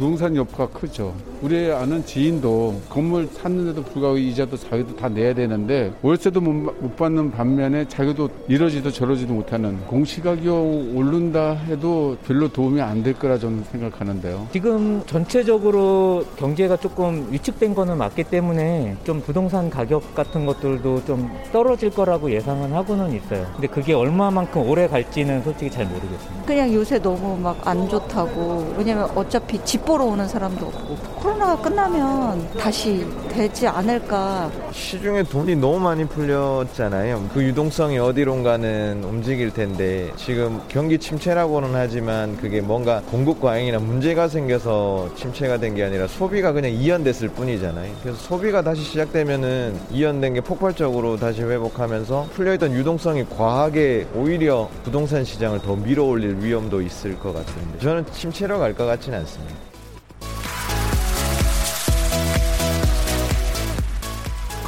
부동산 여파가 크죠. 우리 아는 지인도 건물 샀는데도 불구하고 이자도 자기도 다 내야 되는데 월세도 못, 못 받는 반면에 자기도 이러지도 저러지도 못하는 공시가격 오른다 해도 별로 도움이 안 될 거라 저는 생각하는데요. 지금 전체적으로 경제가 조금 위축된 거는 맞기 때문에 좀 부동산 가격 같은 것들도 좀 떨어질 거라고 예상은 하고는 있어요. 근데 그게 얼마만큼 오래 갈지는 솔직히 잘 모르겠습니다. 그냥 요새 너무 막 안 좋다고 왜냐면 어차피 집 보러 오는 사람도 없고 코로나가 끝나면 다시 되지 않을까 시중에 돈이 너무 많이 풀렸잖아요. 그 유동성이 어디론가는 움직일 텐데 지금 경기 침체라고는 하지만 그게 뭔가 공급 과잉이나 문제가 생겨서 침체가 된 게 아니라 소비가 그냥 이연됐을 뿐이잖아요. 그래서 소비가 다시 시작되면은 이연된 게 폭발적으로 다시 회복하면서 풀려있던 유동성이 과하게 오히려 부동산 시장을 더 밀어올릴 위험도 있을 것 같은데 저는 침체로 갈 것 같지는 않습니다.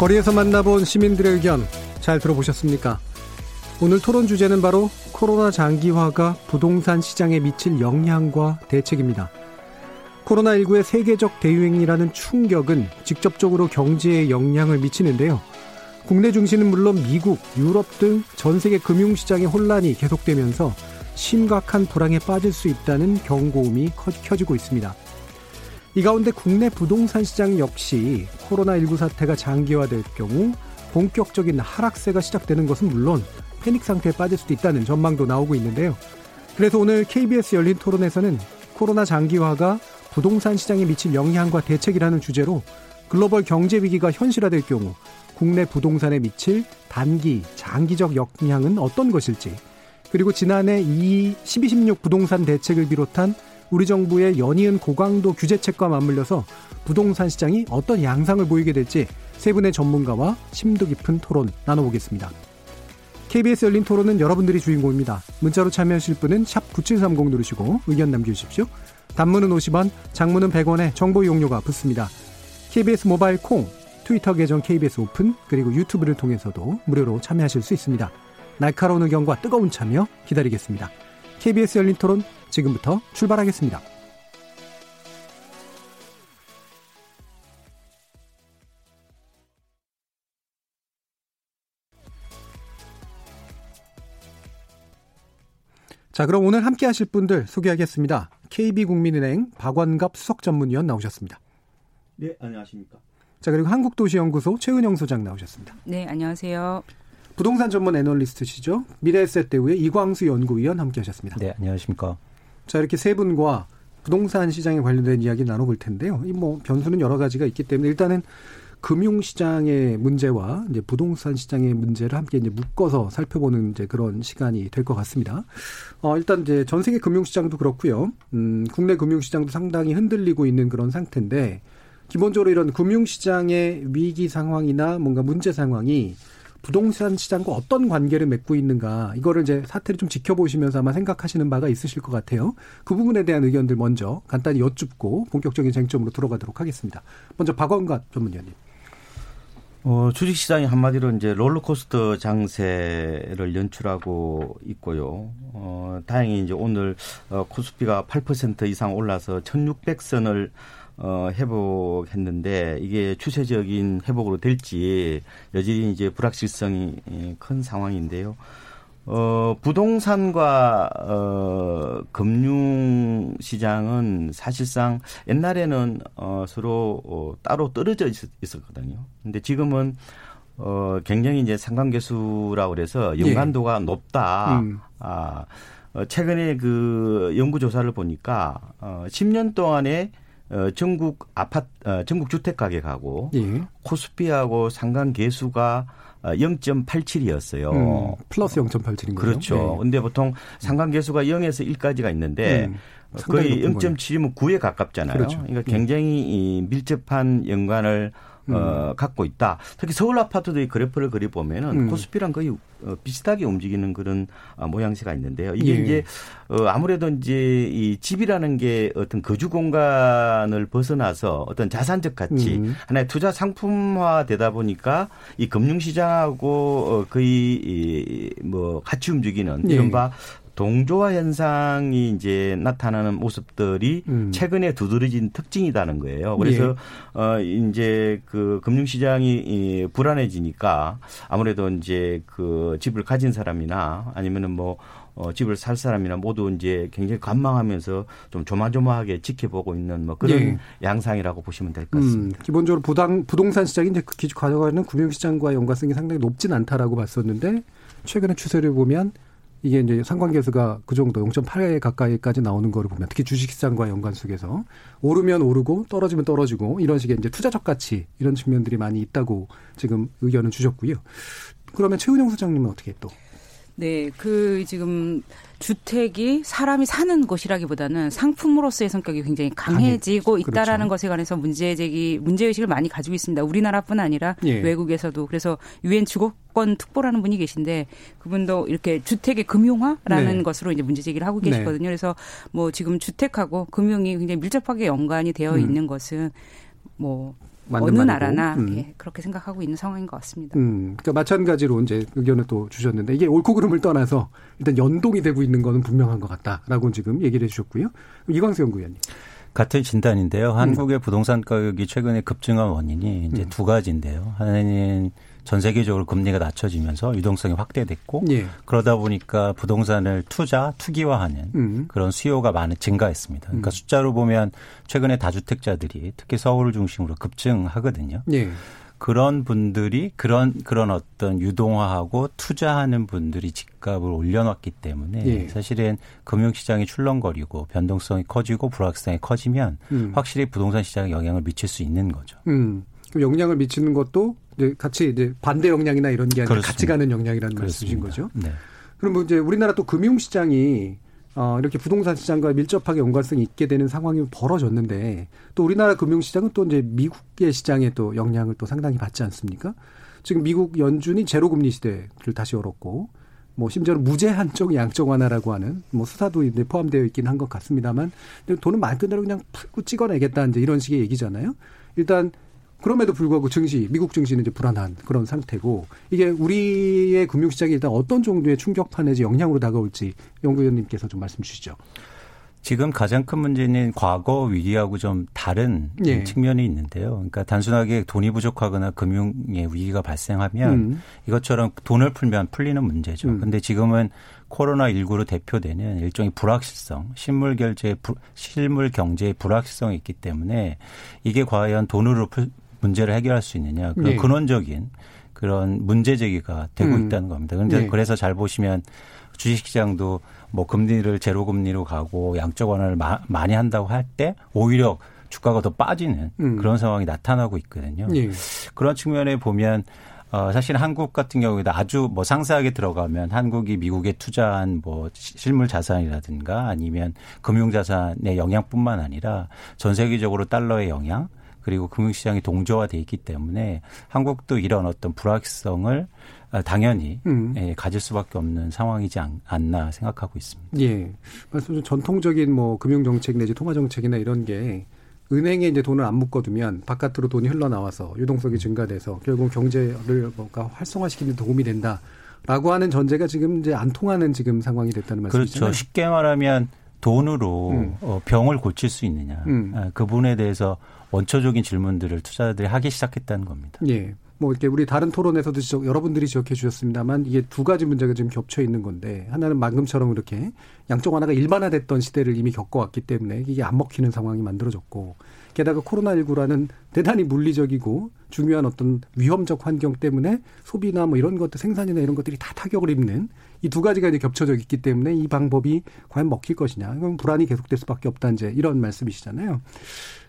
거리에서 만나본 시민들의 의견 잘 들어보셨습니까? 오늘 토론 주제는 바로 코로나 장기화가 부동산 시장에 미칠 영향과 대책입니다. 코로나19의 세계적 대유행이라는 충격은 직접적으로 경제에 영향을 미치는데요. 국내 중심은 물론 미국, 유럽 등 전 세계 금융시장의 혼란이 계속되면서 심각한 불황에 빠질 수 있다는 경고음이 켜지고 있습니다. 이 가운데 국내 부동산 시장 역시 코로나19 사태가 장기화될 경우 본격적인 하락세가 시작되는 것은 물론 패닉 상태에 빠질 수도 있다는 전망도 나오고 있는데요. 그래서 오늘 KBS 열린 토론에서는 코로나 장기화가 부동산 시장에 미칠 영향과 대책이라는 주제로 글로벌 경제 위기가 현실화될 경우 국내 부동산에 미칠 단기, 장기적 영향은 어떤 것일지, 그리고 지난해 이1216 부동산 대책을 비롯한 우리 정부의 연이은 고강도 규제책과 맞물려서 부동산 시장이 어떤 양상을 보이게 될지 세 분의 전문가와 심도 깊은 토론 나눠보겠습니다. KBS 열린 토론은 여러분들이 주인공입니다. 문자로 참여하실 분은 9730 누르시고 의견 남겨주십시오. 단문은 50원, 장문은 100원에 정보 이용료가 붙습니다. KBS 모바일 콩, 트위터 계정 KBS 오픈, 그리고 유튜브를 통해서도 무료로 참여하실 수 있습니다. 날카로운 의견과 뜨거운 참여 기다리겠습니다. KBS 열린 토론 지금부터 출발하겠습니다. 자, 그럼 오늘 함께 하실 분들 소개하겠습니다. KB국민은행 박원갑 수석전문위원 나오셨습니다. 네, 안녕하십니까. 자, 그리고 한국도시연구소 최은영 소장 나오셨습니다. 네, 안녕하세요. 부동산 전문 애널리스트시죠. 미래에셋대우의 이광수 연구위원 함께 하셨습니다. 네, 안녕하십니까. 자, 이렇게 세 분과 부동산 시장에 관련된 이야기 나눠볼 텐데요. 이 뭐 변수는 여러 가지가 있기 때문에 일단은 금융 시장의 문제와 이제 부동산 시장의 문제를 함께 이제 묶어서 살펴보는 이제 그런 시간이 될 것 같습니다. 어, 일단 이제 전 세계 금융 시장도 그렇고요. 음, 국내 금융 시장도 상당히 흔들리고 있는 그런 상태인데 기본적으로 이런 금융 시장의 위기 상황이나 뭔가 문제 상황이 부동산 시장과 어떤 관계를 맺고 있는가 이거를 이제 사태를 좀 지켜보시면서 아마 생각하시는 바가 있으실 것 같아요. 그 부분에 대한 의견들 먼저 간단히 여쭙고 본격적인 쟁점으로 들어가도록 하겠습니다. 먼저 박원갑 전문위원님. 어, 주식시장이 한마디로 이제 롤러코스터 장세를 연출하고 있고요. 어, 다행히 이제 오늘 어, 코스피가 8% 이상 올라서 1600선을 어, 회복했는데 이게 추세적인 회복으로 될지 여전히 이제 불확실성이 큰 상황인데요. 어, 부동산과, 어, 금융 시장은 사실상 옛날에는, 어, 서로, 어, 따로 떨어져 있, 었거든요 근데 지금은, 어, 굉장히 이제 상관계수라고 그래서 연관도가 예. 높다. 음. 아, 어, 최근에 그 연구 조사를 보니까, 어, 10년 동안에 어, 전국 아파트, 어, 전국 주택 가격하고 예. 코스피하고 상관 계수가 0.87이었어요. 음, 플러스 0.87인 거죠. 그렇죠. 네. 근데 보통 상관 계수가 0에서 1까지가 있는데 음, 거의 0.7이면 9에 가깝잖아요. 그렇죠. 그러니까 굉장히 이 밀접한 연관을 음. 어, 갖고 있다. 특히 서울 아파트들의 그래프를 그리 보면은 음. 코스피랑 거의 어, 비슷하게 움직이는 그런 어, 모양새가 있는데요. 이게 예. 이제 어, 아무래도 이제 이 집이라는 게 어떤 거주 공간을 벗어나서 어떤 자산적 가치 음. 하나의 투자 상품화 되다 보니까 이 금융시장하고 어, 거의 이뭐 같이 움직이는 예. 이른바 동조화 현상이 이제 나타나는 모습들이 음. 최근에 두드러진 특징이라는 거예요. 그래서 예. 어 이제 그 금융 시장이 이 불안해지니까 아무래도 이제 그 집을 가진 사람이나 아니면은 뭐 어, 집을 살 사람이나 모두 이제 굉장히 관망하면서 좀 조마조마하게 지켜보고 있는 뭐 그런 예. 양상이라고 보시면 될 것 같습니다. 음, 기본적으로 부당, 부동산 시장이 이제 그 기준 가져가는 금융시장과 연관성이 상당히 높진 않다라고 봤었는데 최근의 추세를 보면 이게 이제 상관계수가 그 정도 0.8에 가까이까지 나오는 거를 보면 특히 주식시장과 연관 속에서 오르면 오르고 떨어지면 떨어지고 이런 식의 이제 투자적 가치 이런 측면들이 많이 있다고 지금 의견을 주셨고요. 그러면 최은영 소장님은 어떻게 또? 네, 그 지금 주택이 사람이 사는 곳이라기보다는 상품으로서의 성격이 굉장히 강해지고 그렇죠. 있다라는 그렇죠. 것에 관해서 문제 제기 문제 의식을 많이 가지고 있습니다. 우리나라뿐 아니라 예. 외국에서도 그래서 유엔 주거권 특보라는 분이 계신데 그분도 이렇게 주택의 금융화라는 네. 것으로 이제 문제 제기를 하고 계시거든요. 네. 그래서 뭐 지금 주택하고 금융이 굉장히 밀접하게 연관이 되어 음. 있는 것은 뭐 어느 나라나 음. 예, 그렇게 생각하고 있는 상황인 것 같습니다. 음, 그러니까 마찬가지로 이제 의견을 또 주셨는데 이게 옳고 그름을 떠나서 일단 연동이 되고 있는 거는 분명한 것 같다라고 지금 얘기를 해주셨고요. 이광수 연구위원님. 같은 진단인데요. 한국의 음. 부동산 가격이 최근에 급증한 원인이 이제 음. 두 가지인데요. 하나는 전 세계적으로 금리가 낮춰지면서 유동성이 확대됐고 예. 그러다 보니까 부동산을 투자 투기화하는 음. 그런 수요가 많은 증가했습니다. 그러니까 음. 숫자로 보면 최근에 다주택자들이 특히 서울을 중심으로 급증하거든요. 예. 그런 분들이 그런 그런 어떤 유동화하고 투자하는 분들이 집값을 올려놨기 때문에 예. 사실은 금융시장이 출렁거리고 변동성이 커지고 불확실성이 커지면 음. 확실히 부동산 시장에 영향을 미칠 수 있는 거죠. 음. 영향을 미치는 것도 이제 같이 이제 반대 영향이나 이런 게 아니라 같이 가는 그렇습니다. 말씀이신 거죠. 네. 그럼 뭐 이제 우리나라 또 금융 시장이 어, 이렇게 부동산 시장과 밀접하게 연관성이 있게 되는 상황이 벌어졌는데 또 우리나라 금융시장은 또 이제 미국의 시장에 또 영향을 또 상당히 받지 않습니까? 지금 미국 연준이 제로금리 시대를 다시 열었고 뭐 심지어는 무제한적 양적 완화라고 하는 뭐 수사도 이제 포함되어 있긴 한 것 같습니다만 돈은 말 그대로 그냥 풀고 찍어내겠다 이제 이런 식의 얘기잖아요. 일단 그럼에도 불구하고 증시, 미국 증시는 이제 불안한 그런 상태고 이게 우리의 금융시장이 일단 어떤 정도의 충격파 내지 영향으로 다가올지 연구위원님께서 좀 말씀 주시죠. 지금 가장 큰 문제는 과거 위기하고 좀 다른 예. 측면이 있는데요. 그러니까 단순하게 돈이 부족하거나 금융의 위기가 발생하면 음. 이것처럼 돈을 풀면 풀리는 문제죠. 음. 근데 지금은 코로나19로 대표되는 일종의 불확실성, 실물 결제, 실물 경제의 불확실성이 있기 때문에 이게 과연 돈으로 풀, 문제를 해결할 수 있느냐 그런 네. 근원적인 그런 문제 제기가 되고 음. 있다는 겁니다. 그런데 네. 그래서 잘 보시면 주식시장도 뭐 금리를 제로 금리로 가고 양적 완화를 마, 많이 한다고 할 때 오히려 주가가 더 빠지는 음. 그런 상황이 나타나고 있거든요. 네. 그런 측면에 보면 어, 사실 한국 같은 경우에도 아주 뭐 상세하게 들어가면 한국이 미국에 투자한 뭐 실물 자산이라든가 아니면 금융 자산의 영향뿐만 아니라 전 세계적으로 달러의 영향 그리고 금융시장이 동조화돼 있기 때문에 한국도 이런 어떤 불확실성을 당연히 음. 예, 가질 수밖에 없는 상황이지 않, 나 생각하고 있습니다. 예. 말씀 전통적인 뭐 금융 정책 내지 통화 정책이나 이런 게 은행에 이제 돈을 안 묶어두면 바깥으로 돈이 흘러나와서 유동성이 증가돼서 결국 경제를 뭔가 활성화시키는 데 도움이 된다 라고 하는 전제가 지금 이제 안 통하는 지금 상황이 됐다는 말씀이죠. 그렇죠. 쉽게 말하면 돈으로 음. 어, 병을 고칠 수 있느냐. 음. 아, 그 부분에 대해서 원초적인 질문들을 투자자들이 하기 시작했다는 겁니다. 예. 뭐 이렇게 우리 다른 토론에서도 지적, 여러분들이 지적해 주셨습니다만 이게 두 가지 문제가 지금 겹쳐 있는 건데 하나는 방금처럼 이렇게 양쪽 하나가 일반화됐던 시대를 이미 겪어왔기 때문에 이게 안 먹히는 상황이 만들어졌고 게다가 코로나19라는 대단히 물리적이고 중요한 어떤 위험적 환경 때문에 소비나 뭐 이런 것들 생산이나 이런 것들이 다 타격을 입는 이 두 가지가 이제 겹쳐져 있기 때문에 이 방법이 과연 먹힐 것이냐. 그럼 불안이 계속될 수밖에 없다 이제 이런 말씀이시잖아요.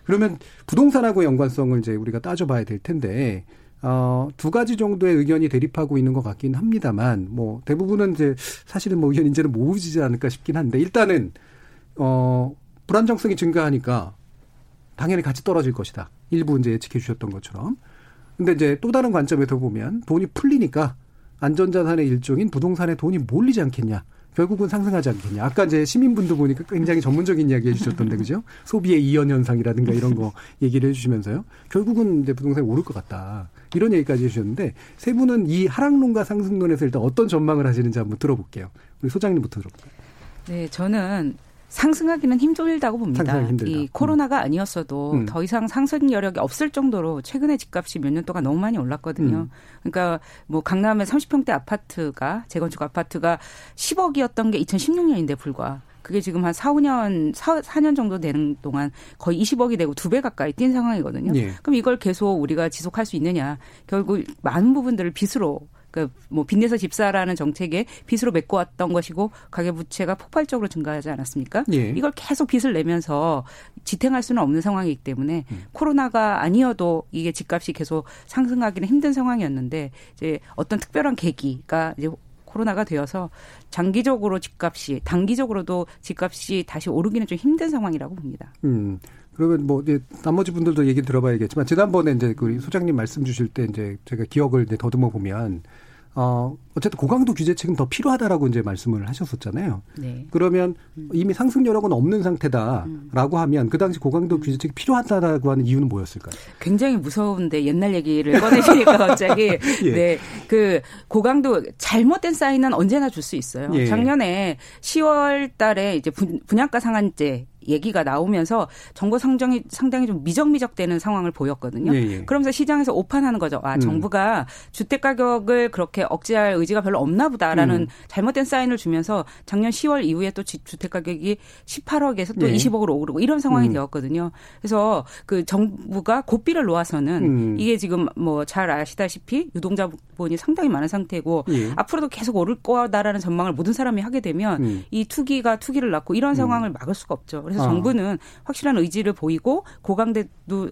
그러면 부동산하고 연관성을 이제 우리가 따져봐야 될 텐데 어, 두 가지 정도의 의견이 대립하고 있는 것 같긴 합니다만, 뭐, 대부분은 이제, 사실은 뭐 의견 인제는 모으지 않을까 싶긴 한데, 일단은, 어, 불안정성이 증가하니까, 당연히 같이 떨어질 것이다. 일부 이제 예측해 주셨던 것처럼. 근데 이제 또 다른 관점에서 보면 돈이 풀리니까 안전자산의 일종인 부동산에 돈이 몰리지 않겠냐. 결국은 상승하지 않겠냐. 아까 이제 시민분도 보니까 굉장히 전문적인 이야기 해주셨던데, 그죠? 소비의 이연 현상이라든가 이런 거 얘기를 해주시면서요. 결국은 이제 부동산이 오를 것 같다. 이런 얘기까지 해주셨는데, 세 분은 이 하락론과 상승론에서 일단 어떤 전망을 하시는지 한번 들어볼게요. 우리 소장님부터 들어볼까요? 네, 저는 상승하기는 힘들다고 봅니다. 이 코로나가 아니었어도 음. 더 이상 상승 여력이 없을 정도로 최근에 집값이 몇 년 동안 너무 많이 올랐거든요. 음. 그러니까 뭐 강남의 30평대 아파트가 재건축 아파트가 10억이었던 게 2016년인데 불과 그게 지금 한 4, 5년, 4, 4년 정도 되는 동안 거의 20억이 되고 두 배 가까이 뛴 상황이거든요. 예. 그럼 이걸 계속 우리가 지속할 수 있느냐. 결국 많은 부분들을 빚으로 그뭐 빚내서 집사라는 정책에 빚으로 메꿔왔던 것이고 가계부채가 폭발적으로 증가하지 않았습니까? 예. 이걸 계속 빚을 내면서 지탱할 수는 없는 상황이기 때문에 음. 코로나가 아니어도 이게 집값이 계속 상승하기는 힘든 상황이었는데 이제 어떤 특별한 계기가 이제 코로나가 되어서 장기적으로 집값이 단기적으로도 집값이 다시 오르기는 좀 힘든 상황이라고 봅니다. 음. 그러면 뭐 이제 나머지 분들도 얘기 들어봐야겠지만 지난번에 이제 그 소장님 말씀 주실 때 이제 제가 기억을 이제 더듬어 보면 어, 어쨌든 고강도 규제책은 더 필요하다라고 이제 말씀을 하셨었잖아요. 네. 그러면 이미 상승 여력은 없는 상태다라고 음. 하면 그 당시 고강도 규제책이 필요하다라고 하는 이유는 뭐였을까요? 굉장히 무서운데 옛날 얘기를 꺼내시니까 갑자기 예. 네. 그 고강도 잘못된 사인은 언제나 줄 수 있어요. 예. 작년에 10월 달에 이제 분양가 상한제 얘기가 나오면서 정부 상정이 상당히 좀 미적미적되는 상황을 보였거든요. 예, 예. 그러면서 시장에서 오판하는 거죠. 아, 음. 정부가 주택 가격을 그렇게 억제할 의지가 별로 없나 보다라는 음. 잘못된 사인을 주면서 작년 10월 이후에 또 주택 가격이 18억에서 또 예. 20억으로 오르고 이런 상황이 음. 되었거든요. 그래서 그 정부가 고삐를 놓아서는 음. 이게 지금 뭐 잘 아시다시피 유동자 본이 상당히 많은 상태고 예. 앞으로도 계속 오를 거다라는 전망을 모든 사람이 하게 되면 음. 이 투기가 투기를 낳고 이런 음. 상황을 막을 수가 없죠. 그래서 어. 정부는 확실한 의지를 보이고 고강도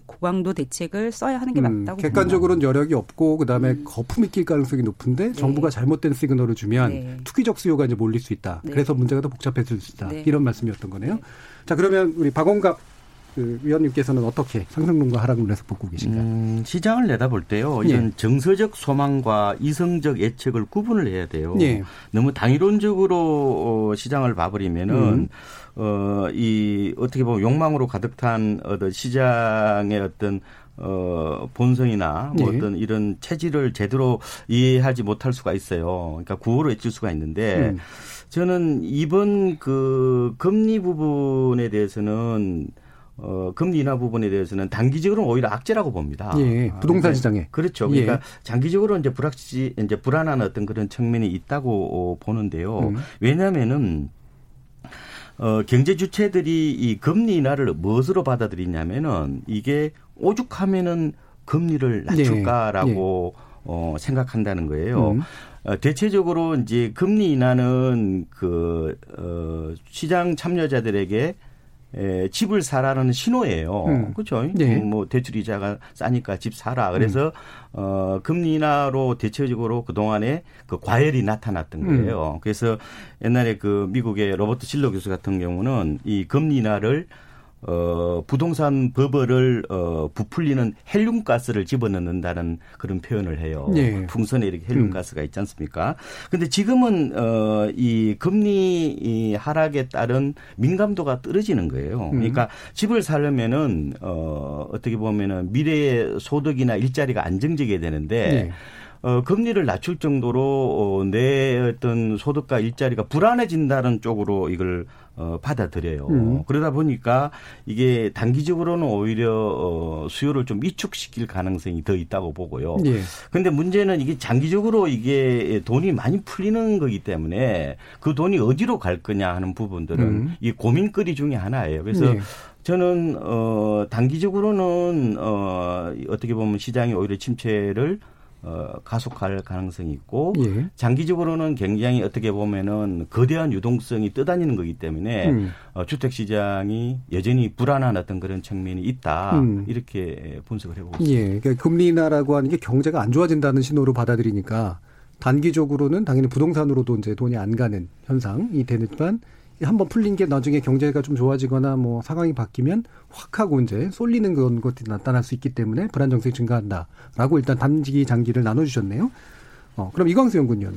고강도 대책을 써야 하는 게 음, 맞다고 객관적으로는 봅니다. 여력이 없고 그다음에 음. 거품이 낄 가능성이 높은데 네. 정부가 잘못된 시그널을 주면 네. 투기적 수요가 이제 몰릴 수 있다. 네. 그래서 문제가 더 복잡해질 수 있다. 네. 이런 말씀이었던 거네요. 네. 자 그러면 우리 박원갑 그 위원님께서는 어떻게 상승론과 하락론에서 보고 계신가요? 음, 시장을 내다볼 때요. 예. 이런 정서적 소망과 이성적 예측을 구분을 해야 돼요. 예. 너무 당이론적으로 어, 시장을 봐버리면은 음. 어, 이, 어떻게 보면 욕망으로 가득 탄 어떤 시장의 어떤 어, 본성이나 뭐 네. 어떤 이런 체질을 제대로 이해하지 못할 수가 있어요. 그러니까 구호로 외칠 수가 있는데 음. 저는 이번 그 금리 부분에 대해서는 어, 금리 인하 부분에 대해서는 단기적으로는 오히려 악재라고 봅니다. 예, 부동산 아, 시장에. 그렇죠. 그러니까 예. 장기적으로 이제 불확시, 이제 불안한 어떤 그런 측면이 있다고 보는데요. 음. 왜냐면은 어, 경제 주체들이 이 금리 인하를 무엇으로 받아들이냐면은 이게 오죽하면은 금리를 낮출까라고 네. 네. 어, 생각한다는 거예요. 음. 어, 대체적으로 이제 금리 인하는 그, 어, 시장 참여자들에게 에, 집을 사라는 신호예요. 음. 그렇죠? 네. 뭐 대출 이자가 싸니까 집 사라. 그래서 음. 어 금리 인하로 대체적으로 그 동안에 그 과열이 나타났던 음. 거예요. 음. 그래서 옛날에 그 미국의 로버트 실러 교수 같은 경우는 이 금리 인하를 어, 부동산 버블을 어, 부풀리는 헬륨 가스를 집어넣는다는 그런 표현을 해요. 네. 풍선에 이렇게 헬륨가스가 음. 있지 않습니까? 근데 지금은 어, 이 금리 이 하락에 따른 민감도가 떨어지는 거예요. 음. 그러니까 집을 살려면은 어, 어떻게 보면은 미래의 소득이나 일자리가 안정적이어야 되는데 네. 어, 금리를 낮출 정도로 어, 내 어떤 소득과 일자리가 불안해진다는 쪽으로 이걸 어, 받아들여요. 음. 그러다 보니까 이게 단기적으로는 오히려 어, 수요를 좀 위축시킬 가능성이 더 있다고 보고요. 예. 근데 문제는 이게 장기적으로 이게 돈이 많이 풀리는 거기 때문에 그 돈이 어디로 갈 거냐 하는 부분들은 음. 이 고민거리 중에 하나예요. 그래서 예. 저는 어 단기적으로는 어 어떻게 보면 시장이 오히려 침체를 어, 가속할 가능성이 있고 예. 장기적으로는 굉장히 어떻게 보면은 거대한 유동성이 떠다니는 거기 때문에 음. 어, 주택 시장이 여전히 불안한 어떤 그런 측면이 있다 음. 이렇게 분석을 해보고 있습니다. 예, 그러니까 금리 인하라고 하는 게 경제가 안 좋아진다는 신호로 받아들이니까 단기적으로는 당연히 부동산으로도 이제 돈이 안 가는 현상이 되지만 한번 풀린 게 나중에 경제가 좀 좋아지거나 뭐 상황이 바뀌면 확 하고 이제 쏠리는 그런 것들이 나타날 수 있기 때문에 불안 정책이 증가한다라고 일단 단기 장기를 나눠주셨네요. 어, 그럼 이광수 연구위원.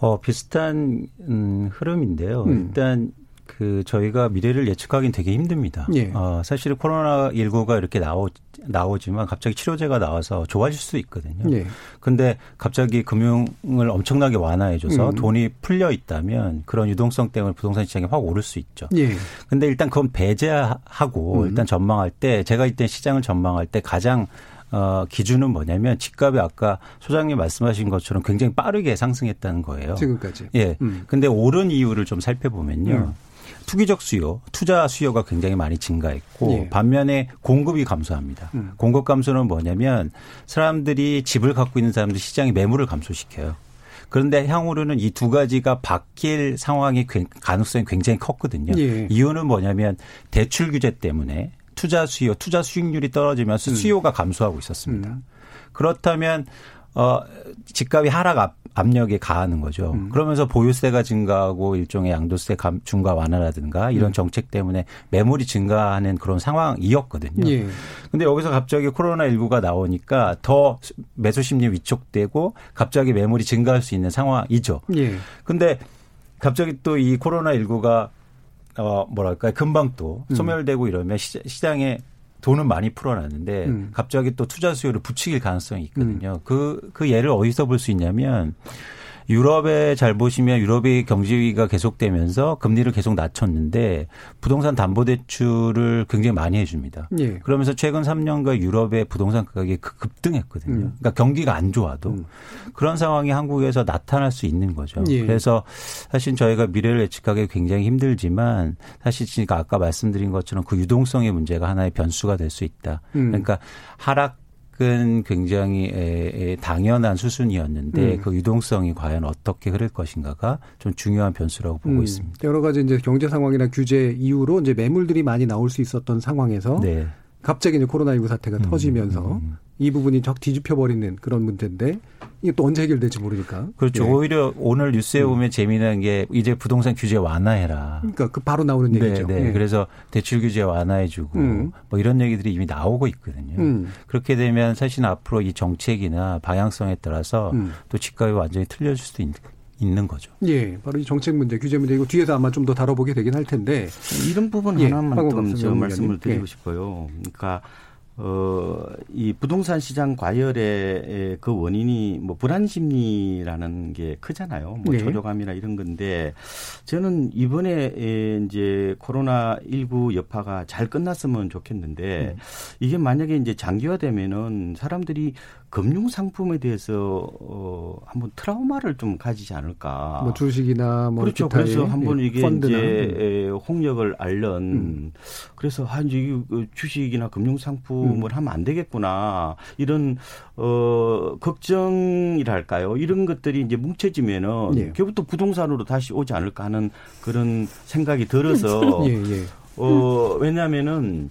어, 비슷한 음, 흐름인데요. 음. 일단 그 저희가 미래를 예측하기는 되게 힘듭니다. 예. 어, 사실 코로나 19가 이렇게 나오 나오지만 갑자기 치료제가 나와서 좋아질 수 있거든요. 예. 근데 갑자기 금융을 엄청나게 완화해줘서 음. 돈이 풀려 있다면 그런 유동성 때문에 부동산 시장이 확 오를 수 있죠. 예. 근데 일단 그건 배제하고 음. 일단 전망할 때 제가 이때 시장을 전망할 때 가장 어, 기준은 뭐냐면 집값이 아까 소장님 말씀하신 것처럼 굉장히 빠르게 상승했다는 거예요. 지금까지. 예. 음. 근데 오른 이유를 좀 살펴보면요. 음. 투기적 수요, 투자 수요가 굉장히 많이 증가했고 예. 반면에 공급이 감소합니다. 음. 공급 감소는 뭐냐면 사람들이 집을 갖고 있는 사람들 시장의 매물을 감소시켜요. 그런데 향후로는 이 두 가지가 바뀔 상황이 가능성이 굉장히 컸거든요. 예. 이유는 뭐냐면 대출 규제 때문에 투자 수요, 투자 수익률이 떨어지면서 음. 수요가 감소하고 있었습니다. 음. 그렇다면 어 집값이 하락 앞, 압력이 가하는 거죠. 음. 그러면서 보유세가 증가하고 일종의 양도세 감, 중과 완화라든가 이런 음. 정책 때문에 매물이 증가하는 그런 상황이었거든요. 예. 근데 여기서 갑자기 코로나19가 나오니까 더 매수 심리 위축되고 갑자기 매물이 증가할 수 있는 상황이죠. 예. 근데 갑자기 또 이 코로나19가 어 뭐랄까 금방 또 음. 소멸되고 이러면 시장에 돈은 많이 풀어놨는데 음. 갑자기 또 투자 수요를 붙이길 가능성이 있거든요. 그그 음. 그 예를 어디서 볼 수 있냐면 유럽에 잘 보시면 유럽의 경제 위기가 계속되면서 금리를 계속 낮췄는데 부동산 담보 대출을 굉장히 많이 해 줍니다. 예. 그러면서 최근 3년간 유럽의 부동산 가격이 급등했거든요. 음. 그러니까 경기가 안 좋아도 음. 그런 상황이 한국에서 나타날 수 있는 거죠. 예. 그래서 사실 저희가 미래를 예측하기 굉장히 힘들지만 사실 지금 아까 말씀드린 것처럼 그 유동성의 문제가 하나의 변수가 될 수 있다. 음. 그러니까 하락 은 굉장히 당연한 수순이었는데 음. 그 유동성이 과연 어떻게 흐를 것인가가 좀 중요한 변수라고 보고 음. 있습니다. 여러 가지 이제 경제 상황이나 규제 이후로 이제 매물들이 많이 나올 수 있었던 상황에서 네. 갑자기 이제 코로나19 사태가 음. 터지면서 음. 이 부분이 적 뒤집혀 버리는 그런 문제인데 이게 또 언제 해결될지 모르니까. 그렇죠. 예. 오히려 오늘 뉴스에 음. 보면 재미난 게 이제 부동산 규제 완화해라. 그러니까 그 바로 나오는 네, 얘기죠. 네. 예. 그래서 대출 규제 완화해주고 음. 뭐 이런 얘기들이 이미 나오고 있거든요. 음. 그렇게 되면 사실 앞으로 이 정책이나 방향성에 따라서 음. 또 집값이 완전히 틀려질 수도 있는. 있는 거죠. 예, 바로 이 정책 문제, 규제 문제 이거 뒤에서 아마 좀 더 다뤄보게 되긴 할 텐데 이런 부분 예, 하나만 좀 말씀을 드리고 예. 싶어요. 그러니까 어, 이 부동산 시장 과열의 그 원인이 뭐 불안 심리라는 게 크잖아요. 뭐 네. 초조감이나 이런 건데 저는 이번에 이제 코로나 19 여파가 잘 끝났으면 좋겠는데 음. 이게 만약에 이제 장기화되면은 사람들이 금융 상품에 대해서 어 한번 트라우마를 좀 가지지 않을까. 뭐 주식이나 뭐 그렇죠. 그래서 한번 예, 이게 펀드나. 이제 홍역을 알른 음. 그래서 한 이게 그 주식이나 금융 상품을 음. 하면 안 되겠구나 이런 어 걱정이랄까요 이런 것들이 이제 뭉쳐지면은 예. 결국 또 부동산으로 다시 오지 않을까 하는 그런 생각이 들어서 예, 예. 어 왜냐하면은.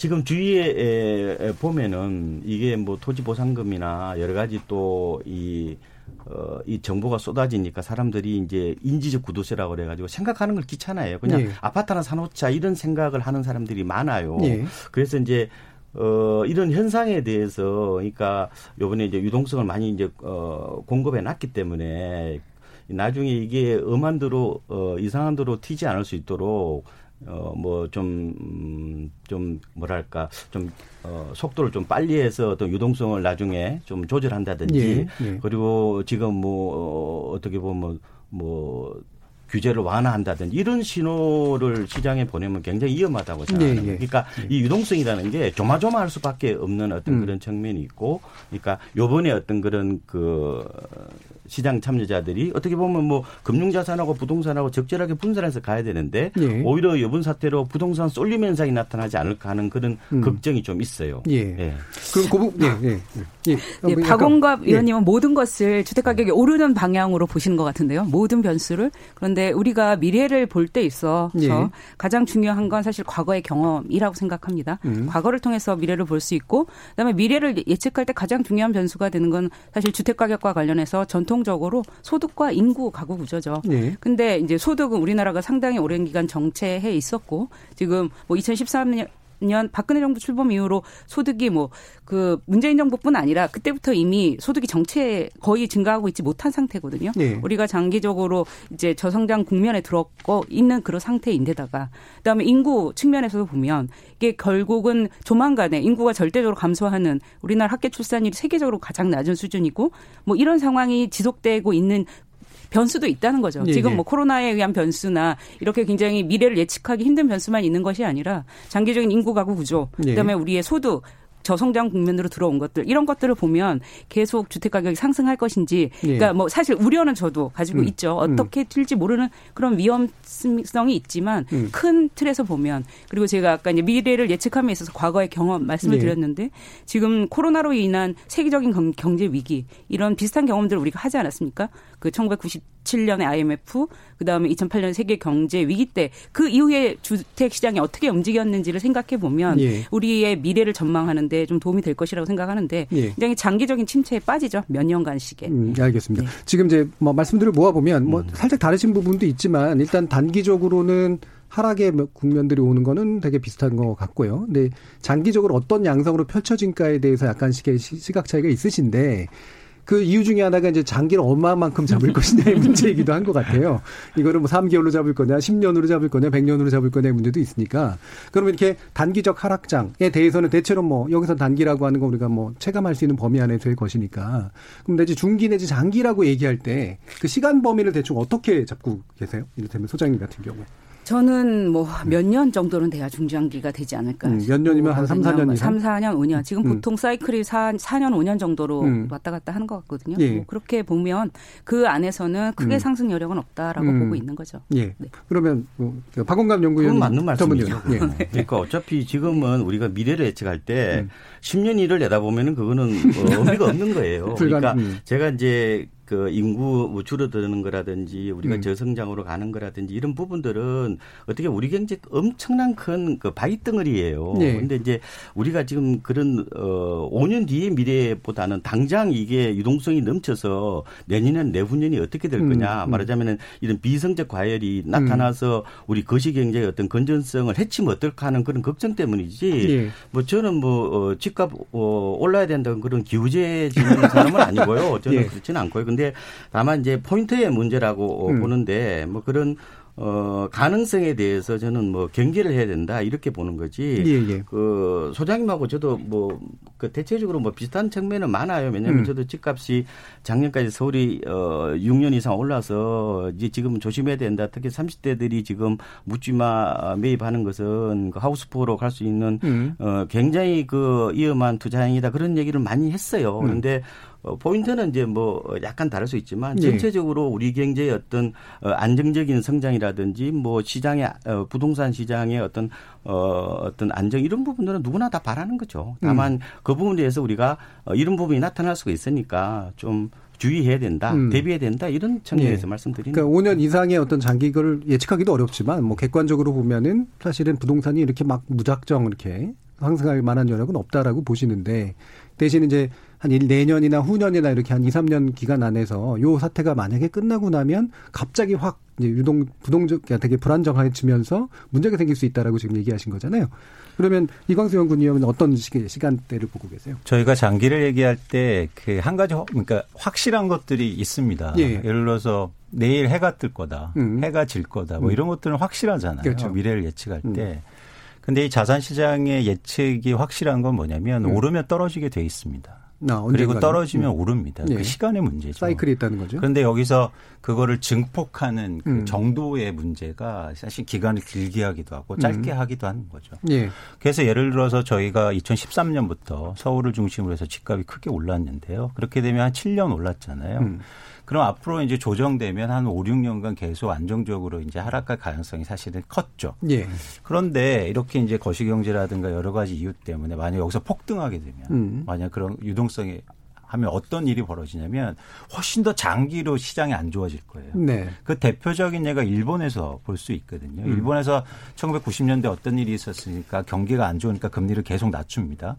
지금 주위에 보면은 이게 뭐 토지 보상금이나 여러 가지 또이 어, 이 정보가 쏟아지니까 사람들이 이제 인지적 구도세라고 그래가지고 생각하는 걸 귀찮아요. 그냥 예. 아파트 하나 사놓자 이런 생각을 하는 사람들이 많아요. 예. 그래서 이제 어, 이런 현상에 대해서, 그러니까, 요번에 이제 유동성을 많이 이제, 어, 공급해 놨기 때문에, 나중에 이게 엄한 대로, 어, 이상한 대로 튀지 않을 수 있도록, 어, 뭐, 좀, 음, 좀, 뭐랄까, 좀, 어, 속도를 좀 빨리 해서 어떤 유동성을 나중에 좀 조절한다든지, 예, 예. 그리고 지금 뭐, 어, 어떻게 보면 뭐, 규제를 완화한다든지 이런 신호를 시장에 보내면 굉장히 위험하다고 생각합니다. 예, 예. 그러니까 예. 이 유동성이라는 게 조마조마할 수밖에 없는 어떤 음. 그런 측면이 있고, 그러니까 요번에 어떤 그런 그 시장 참여자들이 어떻게 보면 뭐 금융자산하고 부동산하고 적절하게 분산해서 가야 되는데 예. 오히려 이번 사태로 부동산 쏠림 현상이 나타나지 않을까 하는 그런 음. 걱정이 좀 있어요. 예. 예. 그럼 그 부분, 예, 예. 예. 예. 박원갑 예. 의원님은 모든 것을 주택 가격이 오르는 방향으로 보시는 것 같은데요. 모든 변수를. 그런데 우리가 미래를 볼 때 있어서 예. 가장 중요한 건 사실 과거의 경험이라고 생각합니다. 음. 과거를 통해서 미래를 볼 수 있고 그다음에 미래를 예측할 때 가장 중요한 변수가 되는 건 사실 주택 가격과 관련해서 전통 결정적으로 소득과 인구 가구 구조죠. 네. 근데 이제 소득은 우리나라가 상당히 오랜 기간 정체해 있었고 지금 뭐 2013년 년 박근혜 정부 출범 이후로 소득이 뭐 그 문재인 정부뿐 아니라 그때부터 이미 소득이 정체 거의 증가하고 있지 못한 상태거든요. 네. 우리가 장기적으로 이제 저성장 국면에 들었고 있는 그런 상태인데다가 그다음에 인구 측면에서도 보면 이게 결국은 조만간에 인구가 절대적으로 감소하는 우리나라 학계 출산율이 세계적으로 가장 낮은 수준이고 뭐 이런 상황이 지속되고 있는 변수도 있다는 거죠. 예, 지금 예. 뭐 코로나에 의한 변수나 이렇게 굉장히 미래를 예측하기 힘든 변수만 있는 것이 아니라 장기적인 인구 가구 구조, 예. 그다음에 우리의 소득 저성장 국면으로 들어온 것들 이런 것들을 보면 계속 주택 가격이 상승할 것인지 예. 그러니까 뭐 사실 우려는 저도 가지고 음. 있죠 어떻게 튈지 모르는 그런 위험성이 있지만 음. 큰 틀에서 보면 그리고 제가 아까 이제 미래를 예측함에 있어서 과거의 경험 말씀을 예. 드렸는데 지금 코로나로 인한 세계적인 경제 위기 이런 비슷한 경험들을 우리가 하지 않았습니까 그 1997년의 IMF 그다음에 2008년 세계 경제 위기 때 그 이후에 주택 시장이 어떻게 움직였는지를 생각해 보면 예. 우리의 미래를 전망하는데 좀 도움이 될 것이라고 생각하는데 예. 굉장히 장기적인 침체에 빠지죠 몇 년간씩에. 음, 네, 알겠습니다. 네. 지금 이제 뭐 말씀들을 모아 보면 뭐 음. 살짝 다르신 부분도 있지만 일단 단기적으로는 하락의 국면들이 오는 거는 되게 비슷한 것 같고요. 근데 장기적으로 어떤 양상으로 펼쳐진가에 대해서 약간씩의 시각 차이가 있으신데 그 이유 중에 하나가 이제 장기를 얼마만큼 잡을 것이냐의 문제이기도 한 것 같아요. 이거를 뭐 3개월로 잡을 거냐, 10년으로 잡을 거냐, 100년으로 잡을 거냐의 문제도 있으니까. 그러면 이렇게 단기적 하락장에 대해서는 대체로 뭐 여기서 단기라고 하는 거 우리가 뭐 체감할 수 있는 범위 안에 될 것이니까. 그럼 내지 중기 내지 장기라고 얘기할 때 그 시간 범위를 대충 어떻게 잡고 계세요? 이를테면 소장님 같은 경우에. 저는 뭐 몇 년 정도는 돼야 중장기가 되지 않을까. 음, 몇 년이면 한 3, 4년 이상? 3, 4년, 5년. 지금 음. 보통 사이클이 4, 4년, 5년 정도로 음. 왔다 갔다 하는 것 같거든요. 예. 뭐 그렇게 보면 그 안에서는 크게 음. 상승 여력은 없다라고 음. 보고 있는 거죠. 예. 네. 그러면 뭐 박원감 연구위원 맞는 말씀이죠. 예. 그러니까 어차피 지금은 우리가 미래를 예측할 때 10년 음. 일을 내다보면 은 그거는 뭐 의미가 없는 거예요. 그러니까 제가 이제 그 인구 뭐 줄어드는 거라든지 우리가 음. 저성장으로 가는 거라든지 이런 부분들은 어떻게 우리 경제 엄청난 큰 그 바위덩어리예요. 네. 근데 이제 우리가 지금 그런 어 5년 뒤의 미래보다는 당장 이게 유동성이 넘쳐서 내년엔 내후년이 어떻게 될 거냐 음. 말하자면은 이런 비성적 과열이 나타나서 음. 우리 거시 경제의 어떤 건전성을 해치면 어떨까 하는 그런 걱정 때문이지. 네. 뭐 저는 뭐 어, 집값 어, 올라야 된다는 그런 기우제 지는 사람은 아니고요. 저는 네. 그렇지는 않고요. 근데 근데 다만 이제 포인트의 문제라고 음. 보는데 뭐 그런 어, 가능성에 대해서 저는 뭐 경계를 해야 된다 이렇게 보는 거지. 예, 예. 그 소장님하고 저도 뭐 그 대체적으로 뭐 비슷한 측면은 많아요. 왜냐하면 음. 저도 집값이 작년까지 서울이 어 6년 이상 올라서 이제 지금 조심해야 된다. 특히 30대들이 지금 묻지마 매입하는 것은 그 하우스푸어로 갈 수 있는 음. 어 굉장히 그 위험한 투자 행위다 그런 얘기를 많이 했어요. 음. 그런데 어, 포인트는 이제 뭐 약간 다를 수 있지만 네. 전체적으로 우리 경제의 어떤 어, 안정적인 성장이라든지 뭐 시장의 어, 부동산 시장의 어떤 어, 어떤 안정 이런 부분들은 누구나 다 바라는 거죠. 다만 음. 그 부분에 대해서 우리가 어, 이런 부분이 나타날 수가 있으니까 좀 주의해야 된다, 음. 대비해야 된다 이런 측면에서 예. 말씀드리는. 그러니까 5년 이상의 어떤 장기를 예측하기도 어렵지만 뭐 객관적으로 보면은 사실은 부동산이 이렇게 막 무작정 이렇게 상승할 만한 여력은 없다라고 보시는데 대신 이제 한 일, 내년이나 후년이나 이렇게 한 2, 3년 기간 안에서 요 사태가 만약에 끝나고 나면 갑자기 확 이제 유동 부동적 되게 불안정해지면서 문제가 생길 수 있다라고 지금 얘기하신 거잖아요. 그러면 이광수 연구위원은 어떤 시간대를 보고 계세요? 저희가 장기를 얘기할 때 그 한 가지 그러니까 확실한 것들이 있습니다. 예. 예를 들어서 내일 해가 뜰 거다, 음. 해가 질 거다, 뭐 음. 이런 것들은 확실하잖아요. 그렇죠. 미래를 예측할 음. 때. 근데 이 자산 시장의 예측이 확실한 건 뭐냐면 음. 오르면 떨어지게 돼 있습니다. 아, 그리고 떨어지면 음. 오릅니다. 그 네. 그 시간의 문제죠. 사이클이 있다는 거죠. 그런데 여기서 그거를 증폭하는 그 음. 정도의 문제가 사실 기간을 길게 하기도 하고 짧게 음. 하기도 하는 거죠. 예. 그래서 예를 들어서 저희가 2013년부터 서울을 중심으로 해서 집값이 크게 올랐는데요. 그렇게 되면 한 7년 올랐잖아요. 음. 그럼 앞으로 이제 조정되면 한 5, 6년간 계속 안정적으로 이제 하락할 가능성이 사실은 컸죠. 예. 그런데 이렇게 이제 거시경제라든가 여러 가지 이유 때문에 만약 여기서 폭등하게 되면 음. 만약 그런 유동성이 하면 어떤 일이 벌어지냐면 훨씬 더 장기로 시장이 안 좋아질 거예요. 네. 그 대표적인 예가 일본에서 볼 수 있거든요. 음. 일본에서 1990년대 어떤 일이 있었으니까 경기가 안 좋으니까 금리를 계속 낮춥니다.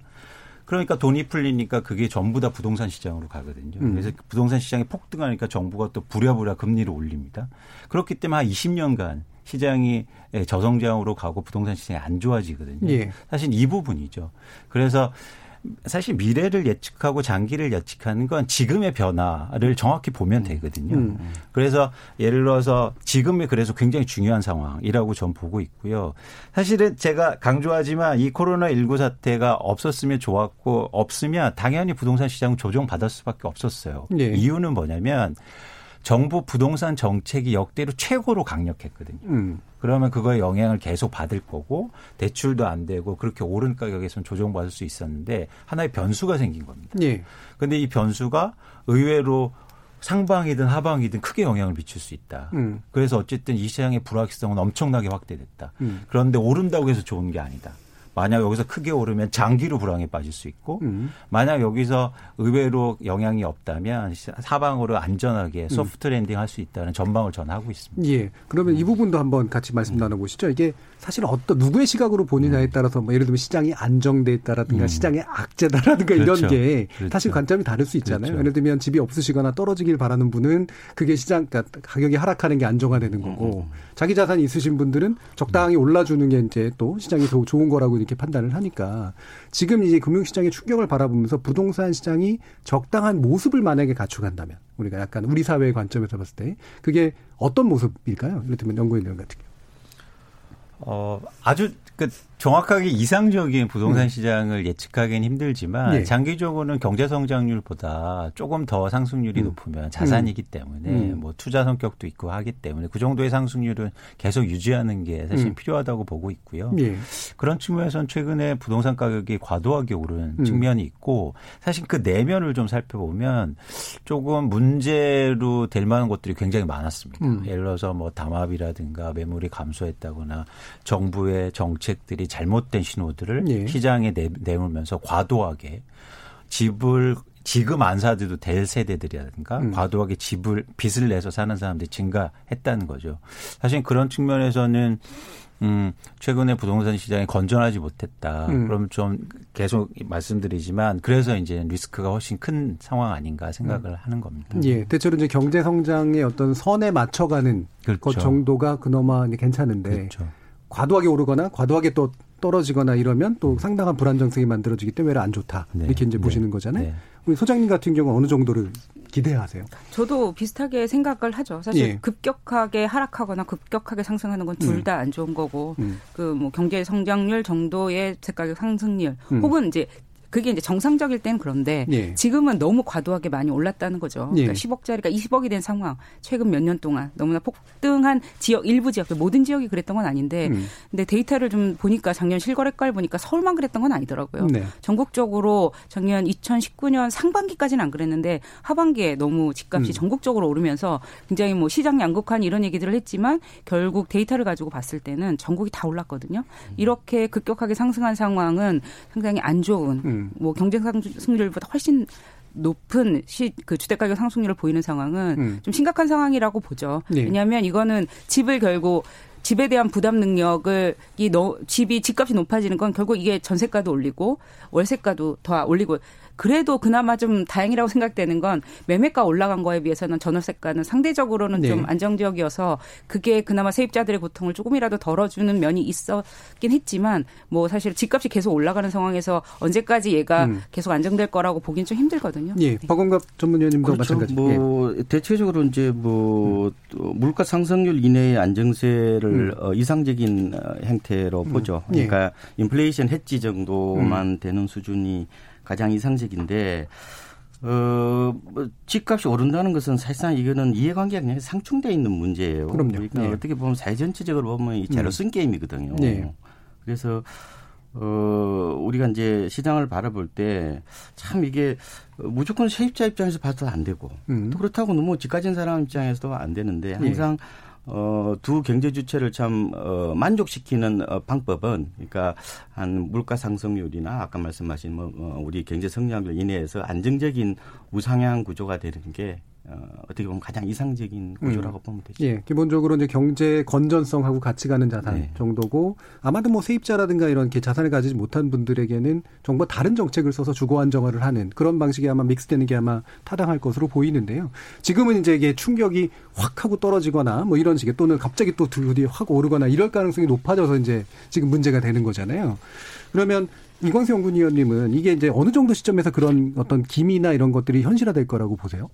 그러니까 돈이 풀리니까 그게 전부 다 부동산 시장으로 가거든요. 음. 그래서 부동산 시장이 폭등하니까 정부가 또 부랴부랴 금리를 올립니다. 그렇기 때문에 한 20년간 시장이 저성장으로 가고 부동산 시장이 안 좋아지거든요. 예. 사실 이 부분이죠. 그래서 사실 미래를 예측하고 장기를 예측하는 건 지금의 변화를 정확히 보면 되거든요. 음. 그래서 예를 들어서 지금이 그래서 굉장히 중요한 상황이라고 전 보고 있고요. 사실은 제가 강조하지만 이 코로나19 사태가 없었으면 좋았고 없으면 당연히 부동산 시장은 조정받을 수밖에 없었어요. 네. 이유는 뭐냐면 정부 부동산 정책이 역대로 최고로 강력했거든요. 음. 그러면 그거에 영향을 계속 받을 거고 대출도 안 되고 그렇게 오른 가격에선 조정받을 수 있었는데 하나의 변수가 생긴 겁니다. 예. 근데 이 변수가 의외로 상방이든 하방이든 크게 영향을 미칠 수 있다. 음. 그래서 어쨌든 이 시장의 불확실성은 엄청나게 확대됐다. 음. 그런데 오른다고 해서 좋은 게 아니다. 만약 여기서 크게 오르면 장기로 불황에 빠질 수 있고 음. 만약 여기서 의외로 영향이 없다면 하방으로 안전하게 음. soft landing 할 수 있다는 전망을 전하고 있습니다. 예. 그러면 이 부분도 한번 같이 말씀 음. 나눠보시죠. 이게 사실 어떤 누구의 시각으로 보느냐에 음. 따라서 뭐 예를 들면 시장이 안정돼 있다라든가 음. 시장의 악재다라든가 그렇죠. 이런 게 그렇죠. 사실 관점이 다를 수 있잖아요. 그렇죠. 예를 들면 집이 없으시거나 떨어지길 바라는 분은 그게 시장 그러니까 가격이 하락하는 게 안정화되는 거고 자기 자산이 있으신 분들은 적당히 올라주는 게 이제 또 시장이 더 좋은 거라고 이렇게 판단을 하니까 지금 이제 금융시장의 충격을 바라보면서 부동산 시장이 적당한 모습을 만약에 갖춰간다면 우리가 약간 우리 사회의 관점에서 봤을 때 그게 어떤 모습일까요? 예를 들면 연구인들 같은 경우. 어, 아주 그 정확하게 이상적인 부동산 음. 시장을 예측하기는 힘들지만 네. 장기적으로는 경제 성장률보다 조금 더 상승률이 음. 높으면 자산이기 때문에 음. 뭐 투자 성격도 있고 하기 때문에 그 정도의 상승률은 계속 유지하는 게 사실 음. 필요하다고 보고 있고요. 네. 그런 측면에서는 최근에 부동산 가격이 과도하게 오른 음. 측면이 있고 사실 그 내면을 좀 살펴보면 조금 문제로 될 만한 것들이 굉장히 많았습니다. 음. 예를 들어서 뭐 담합이라든가 매물이 감소했다거나 정부의 정책들이 잘못된 신호들을 예. 시장에 내, 내물면서 과도하게 집을 지금 안 사도 될 세대들이라든가 음. 과도하게 집을 빚을 내서 사는 사람들이 증가했다는 거죠. 사실 그런 측면에서는 음, 최근에 부동산 시장이 건전하지 못했다. 음. 그럼 좀 계속 말씀드리지만 그래서 이제 리스크가 훨씬 큰 상황 아닌가 생각을 음. 하는 겁니다. 예. 대체로 이제 경제 성장의 어떤 선에 맞춰가는 그렇죠. 것 정도가 그나마 괜찮은데 그렇죠. 과도하게 오르거나 과도하게 또 떨어지거나 이러면 또 상당한 불안정성이 만들어지기 때문에 안 좋다. 네. 이렇게 이제 네. 보시는 거잖아요. 네. 우리 소장님 같은 경우 어느 정도를 기대하세요? 저도 비슷하게 생각을 하죠. 사실 예. 급격하게 하락하거나 급격하게 상승하는 건 둘 다안 음. 좋은 거고, 음. 그뭐 경제 성장률 정도의 세가격 상승률, 음. 혹은 이제 그게 이제 정상적일 땐 그런데 예. 지금은 너무 과도하게 많이 올랐다는 거죠. 예. 그러니까 10억짜리가 20억이 된 상황. 최근 몇 년 동안 너무나 폭등한 지역 일부 지역 모든 지역이 그랬던 건 아닌데 음. 근데 데이터를 좀 보니까 작년 실거래가를 보니까 서울만 그랬던 건 아니더라고요. 네. 전국적으로 작년 2019년 상반기까지는 안 그랬는데 하반기에 너무 집값이 음. 전국적으로 오르면서 굉장히 뭐 시장 양극화는 이런 얘기들을 했지만 결국 데이터를 가지고 봤을 때는 전국이 다 올랐거든요. 이렇게 급격하게 상승한 상황은 상당히 안 좋은 음. 뭐 경쟁 상승률보다 훨씬 높은 시, 그 주택가격 상승률을 보이는 상황은 음. 좀 심각한 상황이라고 보죠. 네. 왜냐하면 이거는 집을 결국 집에 대한 부담 능력을 이 너, 집이 집값이 높아지는 건 결국 이게 전세가도 올리고 월세가도 더 올리고 그래도 그나마 좀 다행이라고 생각되는 건 매매가 올라간 거에 비해서는 전월세가는 상대적으로는 네. 좀 안정적이어서 그게 그나마 세입자들의 고통을 조금이라도 덜어주는 면이 있었긴 했지만 뭐 사실 집값이 계속 올라가는 상황에서 언제까지 얘가 음. 계속 안정될 거라고 보긴 좀 힘들거든요. 예, 네. 박원갑 전문위원님도 그렇죠. 마찬가지. 뭐 예. 대체적으로 이제 뭐 음. 물가 상승률 이내의 안정세를 음. 어, 이상적인 어, 행태로 음. 보죠. 예. 그러니까 예. 인플레이션 해지 정도만 음. 되는 수준이 가장 이상적인데 어, 뭐 집값이 오른다는 것은 사실상 이거는 이해관계가 그냥 상충돼 있는 문제예요. 그럼요. 그러니까 네. 어떻게 보면 사회 전체적으로 보면 이 제로슨 음. 게임이거든요. 네. 그래서 어, 우리가 이제 시장을 바라볼 때 참 이게 무조건 세입자 입장에서 봐도 안 되고 음. 또 그렇다고 너무 집 가진 사람 입장에서도 안 되는데 항상 네. 어, 두 경제 주체를 참, 어, 만족시키는 어, 방법은, 그러니까, 한 물가 상승률이나 아까 말씀하신 뭐, 어, 우리 경제 성장률 이내에서 안정적인 우상향 구조가 되는 게 어, 어떻게 보면 가장 이상적인 구조라고 음. 보면 되죠. 예, 기본적으로 이제 경제 건전성하고 같이 가는 자산 네. 정도고 아마도 뭐 세입자라든가 이런 게 자산을 가지지 못한 분들에게는 정부 다른 정책을 써서 주거 안정화를 하는 그런 방식이 아마 믹스되는 게 아마 타당할 것으로 보이는데요. 지금은 이제 이게 충격이 확 하고 떨어지거나 뭐 이런 식의 또는 갑자기 또 드디어 확 오르거나 이럴 가능성이 높아져서 이제 지금 문제가 되는 거잖아요. 그러면 이광수 연구위원님은 이게 이제 어느 정도 시점에서 그런 어떤 기미나 이런 것들이 현실화될 거라고 보세요?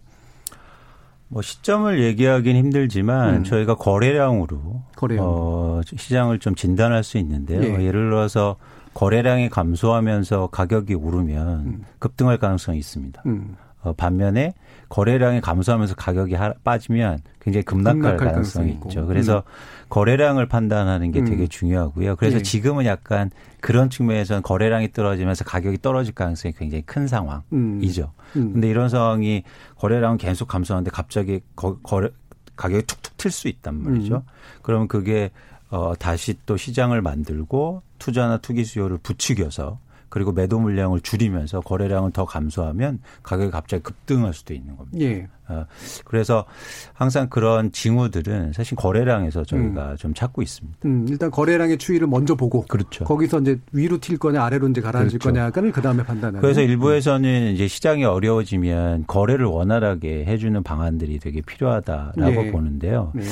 뭐 시점을 얘기하기는 힘들지만 음. 저희가 거래량으로 거래량. 어, 시장을 좀 진단할 수 있는데요. 예. 예를 들어서 거래량이 감소하면서 가격이 오르면 음. 급등할 가능성이 있습니다. 음. 어, 반면에 거래량이 감소하면서 가격이 하, 빠지면 굉장히 급락할, 가능성이, 가능성이 있죠. 그래서 음. 거래량을 판단하는 게 되게 음. 중요하고요. 그래서 예. 지금은 약간 그런 측면에서는 거래량이 떨어지면서 가격이 떨어질 가능성이 굉장히 큰 상황이죠. 음. 음. 근데 이런 상황이 거래량은 계속 감소하는데 갑자기 거, 거래 가격이 툭툭 튈 수 있단 말이죠. 음. 그러면 그게 어 다시 또 시장을 만들고 투자나 투기 수요를 부추겨서 그리고 매도 물량을 줄이면서 거래량을 더 감소하면 가격이 갑자기 급등할 수도 있는 겁니다. 예. 어, 그래서 항상 그런 징후들은 사실 거래량에서 저희가 음. 좀 찾고 있습니다. 음, 일단 거래량의 추이를 먼저 보고 그렇죠. 거기서 이제 위로 튈 거냐 아래로 이제 가라앉을 그렇죠. 거냐를 그 다음에 판단하는. 그래서 일부에서는 이제 시장이 어려워지면 거래를 원활하게 해 주는 방안들이 되게 필요하다라고 네. 보는데요. 네.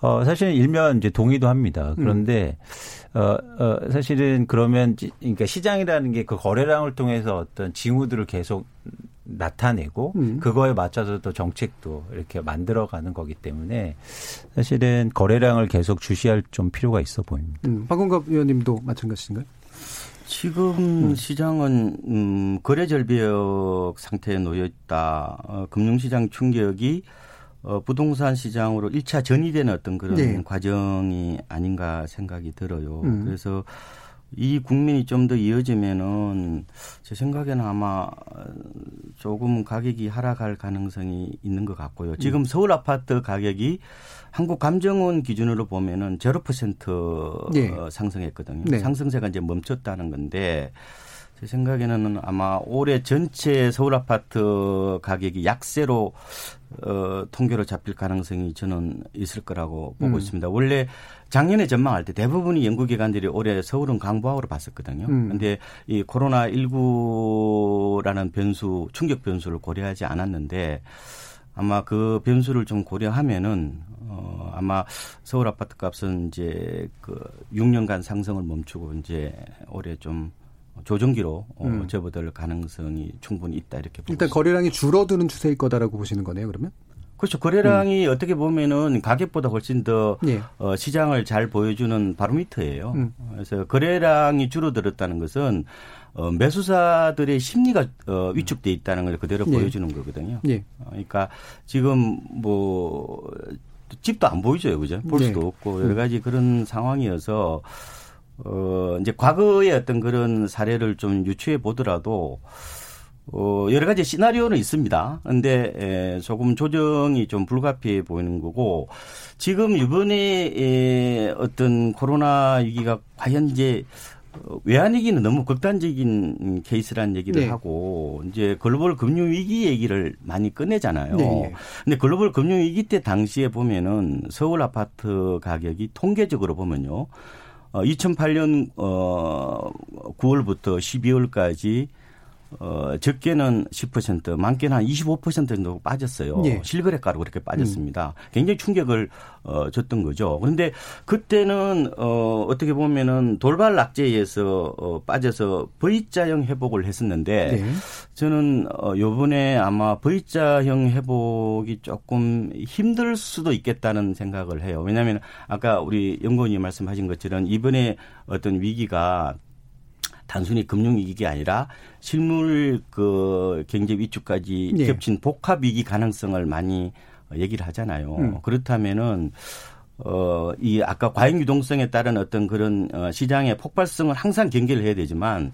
어, 사실 일면 이제 동의도 합니다. 그런데 음. 어, 어, 사실은 그러면, 그러니까 시장이라는 게 그 거래량을 통해서 어떤 징후들을 계속 나타내고 음. 그거에 맞춰서 또 정책도 이렇게 만들어가는 거기 때문에 사실은 거래량을 계속 주시할 좀 필요가 있어 보입니다. 음. 박원갑 의원님도 마찬가지인가요? 지금 음. 시장은 음, 거래 절벽 상태에 놓여 있다. 어, 금융시장 충격이 어, 부동산 시장으로 1차 전이되는 어떤 그런 네. 과정이 아닌가 생각이 들어요. 음. 그래서 이 국민이 좀 더 이어지면은 제 생각에는 아마 조금 가격이 하락할 가능성이 있는 것 같고요. 지금 음. 서울 아파트 가격이 한국 감정원 기준으로 보면은 제로 퍼센트 네. 상승했거든요. 네. 상승세가 이제 멈췄다는 건데 제 생각에는 아마 올해 전체 서울 아파트 가격이 약세로 어, 통계로 잡힐 가능성이 저는 있을 거라고 보고 음. 있습니다. 원래 작년에 전망할 때 대부분의 연구기관들이 올해 서울은 강보학으로 봤었거든요. 그런데 음. 이 코로나 19라는 변수, 충격 변수를 고려하지 않았는데 아마 그 변수를 좀 고려하면은 어 아마 서울 아파트 값은 이제 그 6년간 상승을 멈추고 이제 올해 좀 조정기로 어, 음. 접어들 가능성이 충분히 있다 이렇게 일단 있습니다. 거래량이 줄어드는 추세일 거다라고 보시는 거네요. 그러면? 그렇죠. 거래량이 음. 어떻게 보면은 가격보다 훨씬 더 예. 어, 시장을 잘 보여주는 바로미터예요. 음. 그래서 거래량이 줄어들었다는 것은 어, 매수사들의 심리가 어, 위축돼 있다는 걸 그대로 예. 보여주는 거거든요. 예. 어, 그러니까 지금 뭐 집도 안 보이죠, 그죠? 볼 예. 수도 없고 여러 음. 가지 그런 상황이어서. 어, 이제 과거의 어떤 그런 사례를 좀 유추해 보더라도 어, 여러 가지 시나리오는 있습니다. 근데 에, 조금 조정이 좀 불가피해 보이는 거고 지금 이번에 에, 어떤 코로나 위기가 과연 이제 외환 위기는 너무 극단적인 케이스라는 얘기를 네. 하고 이제 글로벌 금융 위기 얘기를 많이 꺼내잖아요. 네. 근데 글로벌 금융 위기 때 당시에 보면은 서울 아파트 가격이 통계적으로 보면요. 어, 2008년 어 9월부터 12월까지 어, 적게는 10%, 많게는 한 25% 정도 빠졌어요. 예. 실거래가로 그렇게 빠졌습니다. 음. 굉장히 충격을 어, 줬던 거죠. 그런데 그때는 어, 어떻게 보면은 돌발 낙제에서 어, 빠져서 V자형 회복을 했었는데 네. 저는 어, 요번에 아마 V자형 회복이 조금 힘들 수도 있겠다는 생각을 해요. 왜냐하면 아까 우리 연구원이 말씀하신 것처럼 이번에 어떤 위기가 단순히 금융 위기가 아니라 실물 그 경제 위축까지 네. 겹친 복합 위기 가능성을 많이 얘기를 하잖아요. 음. 그렇다면은 어, 이 아까 과잉 유동성에 따른 어떤 그런 어, 시장의 폭발성을 항상 경계를 해야 되지만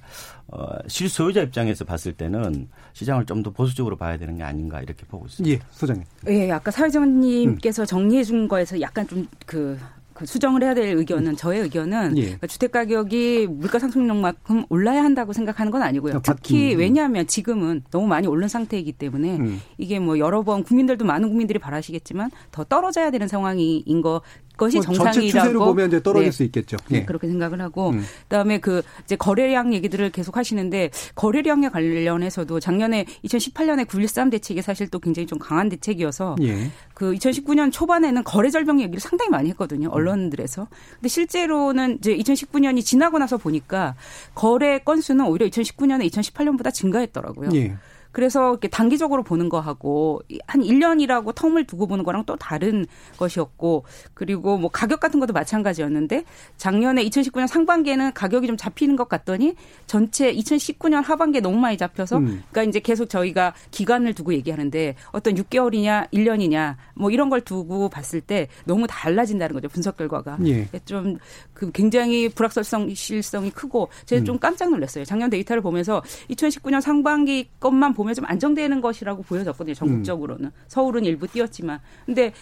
어, 실소유자 입장에서 봤을 때는 시장을 좀 더 보수적으로 봐야 되는 게 아닌가 이렇게 보고 있습니다. 예, 소장님. 예, 아까 사회자님께서 음. 정리해 준 거에서 약간 좀 그 그 수정을 해야 될 의견은 저의 의견은 예. 그러니까 주택 가격이 물가 상승률만큼 올라야 한다고 생각하는 건 아니고요. 특히 음. 왜냐하면 지금은 너무 많이 오른 상태이기 때문에 음. 이게 뭐 여러 번 국민들도 많은 국민들이 바라시겠지만 더 떨어져야 되는 상황인 거 것이 뭐 정상이라고 전체 추세로 보면 이제 떨어질 네. 수 있겠죠. 네. 네. 그렇게 생각을 하고 음. 그다음에 그 이제 거래량 얘기들을 계속 하시는데 거래량에 관련해서도 작년에 2018년에 9.13 대책이 사실 또 굉장히 좀 강한 대책이어서 예. 그 2019년 초반에는 거래 절벽 얘기를 상당히 많이 했거든요. 언론들에서. 근데 실제로는 이제 2019년이 지나고 나서 보니까 거래 건수는 오히려 2019년에 2018년보다 증가했더라고요. 예. 그래서 이렇게 단기적으로 보는 거하고 한 1년이라고 텀을 두고 보는 거랑 또 다른 것이었고 그리고 뭐 가격 같은 것도 마찬가지였는데 작년에 2019년 상반기에는 가격이 좀 잡히는 것 같더니 전체 2019년 하반기에 너무 많이 잡혀서 음. 그러니까 이제 계속 저희가 기간을 두고 얘기하는데 어떤 6개월이냐 1년이냐 뭐 이런 걸 두고 봤을 때 너무 달라진다는 거죠 분석 결과가 예. 좀그 굉장히 불확실성 실성이 크고 제가 음. 좀 깜짝 놀랐어요 작년 데이터를 보면서 2019년 상반기 것만 보면 보면 좀 안정되는 것이라고 보여졌거든요. 전국적으로는. 음. 서울은 일부 뛰었지만. 근데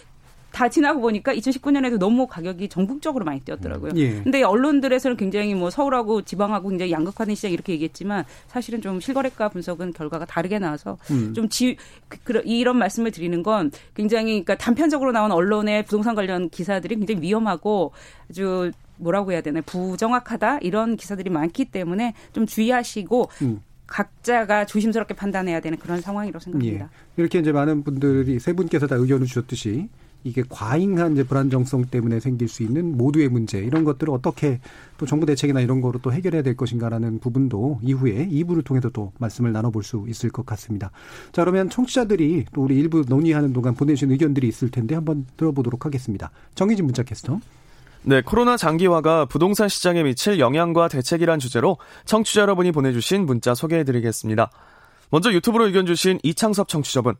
다 지나고 보니까 2019년에도 너무 가격이 전국적으로 많이 뛰었더라고요. 예. 근데 언론들에서는 굉장히 뭐 서울하고 지방하고 굉장히 양극화된 시장 이렇게 얘기했지만 사실은 좀 실거래가 분석은 결과가 다르게 나와서 음. 좀 지, 그, 이런 말씀을 드리는 건 굉장히 그러니까 단편적으로 나온 언론의 부동산 관련 기사들이 굉장히 위험하고 아주 뭐라고 해야 되나 부정확하다 이런 기사들이 많기 때문에 좀 주의하시고 음. 각자가 조심스럽게 판단해야 되는 그런 상황이라고 생각합니다. 예. 이렇게 이제 많은 분들이 세 분께서 다 의견을 주셨듯이 이게 과잉한 이제 불안정성 때문에 생길 수 있는 모두의 문제 이런 것들을 어떻게 또 정부 대책이나 이런 거로 또 해결해야 될 것인가라는 부분도 이후에 2부를 통해서 또 말씀을 나눠볼 수 있을 것 같습니다. 자 그러면 청취자들이 또 우리 일부 논의하는 동안 보내주신 의견들이 있을 텐데 한번 들어보도록 하겠습니다. 정희진 문자 캐스터. 네, 코로나 장기화가 부동산 시장에 미칠 영향과 대책이란 주제로 청취자 여러분이 보내주신 문자 소개해드리겠습니다. 먼저 유튜브로 의견 주신 이창섭 청취자분.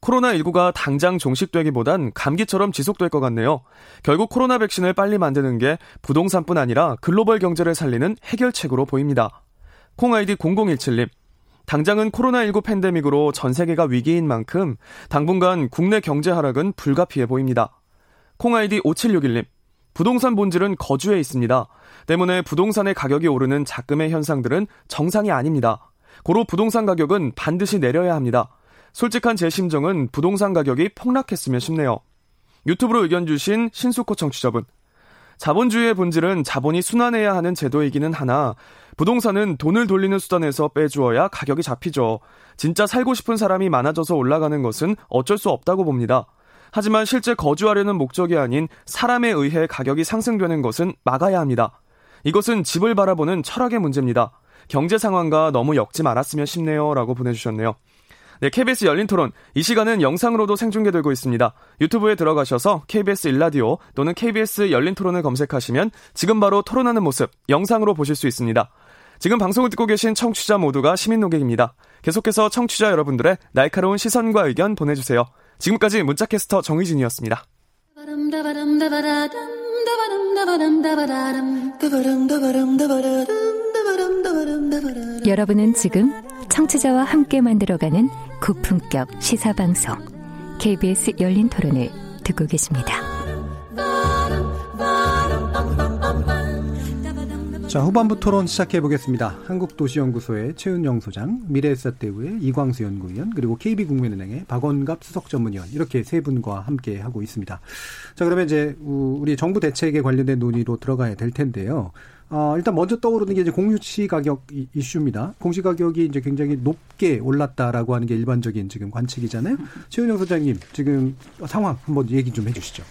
코로나19가 당장 종식되기보단 감기처럼 지속될 것 같네요. 결국 코로나 백신을 빨리 만드는 게 부동산뿐 아니라 글로벌 경제를 살리는 해결책으로 보입니다. 콩아이디 0017님. 당장은 코로나19 팬데믹으로 전 세계가 위기인 만큼 당분간 국내 경제 하락은 불가피해 보입니다. 콩아이디 5761님. 부동산 본질은 거주에 있습니다. 때문에 부동산의 가격이 오르는 자금의 현상들은 정상이 아닙니다. 고로 부동산 가격은 반드시 내려야 합니다. 솔직한 제 심정은 부동산 가격이 폭락했으면 싶네요. 유튜브로 의견 주신 신수코 청취자분. 자본주의의 본질은 자본이 순환해야 하는 제도이기는 하나 부동산은 돈을 돌리는 수단에서 빼주어야 가격이 잡히죠. 진짜 살고 싶은 사람이 많아져서 올라가는 것은 어쩔 수 없다고 봅니다. 하지만 실제 거주하려는 목적이 아닌 사람에 의해 가격이 상승되는 것은 막아야 합니다. 이것은 집을 바라보는 철학의 문제입니다. 경제 상황과 너무 엮지 말았으면 싶네요. 라고 보내주셨네요. 네, KBS 열린 토론. 이 시간은 영상으로도 생중계되고 있습니다. 유튜브에 들어가셔서 KBS 일라디오 또는 KBS 열린 토론을 검색하시면 지금 바로 토론하는 모습 영상으로 보실 수 있습니다. 지금 방송을 듣고 계신 청취자 모두가 시민 노객입니다. 계속해서 청취자 여러분들의 날카로운 시선과 의견 보내주세요. 지금까지 문자캐스터 정희진이었습니다. 여러분은 지금 청취자와 함께 만들어가는 고품격 시사방송 KBS 열린 토론을 듣고 계십니다. 자, 후반부 토론 시작해 보겠습니다. 한국도시연구소의 최은영 소장, 미래에셋대우의 이광수 연구위원, 그리고 KB국민은행의 박원갑 수석 전문위원 이렇게 세 분과 함께 하고 있습니다. 자, 그러면 이제 우리 정부 대책에 관련된 논의로 들어가야 될 텐데요. 어, 일단 먼저 떠오르는 게 이제 공시 가격 이슈입니다. 공시 가격이 이제 굉장히 높게 올랐다라고 하는 게 일반적인 지금 관측이잖아요. 최은영 소장님, 지금 상황 한번 얘기 좀 해주시죠.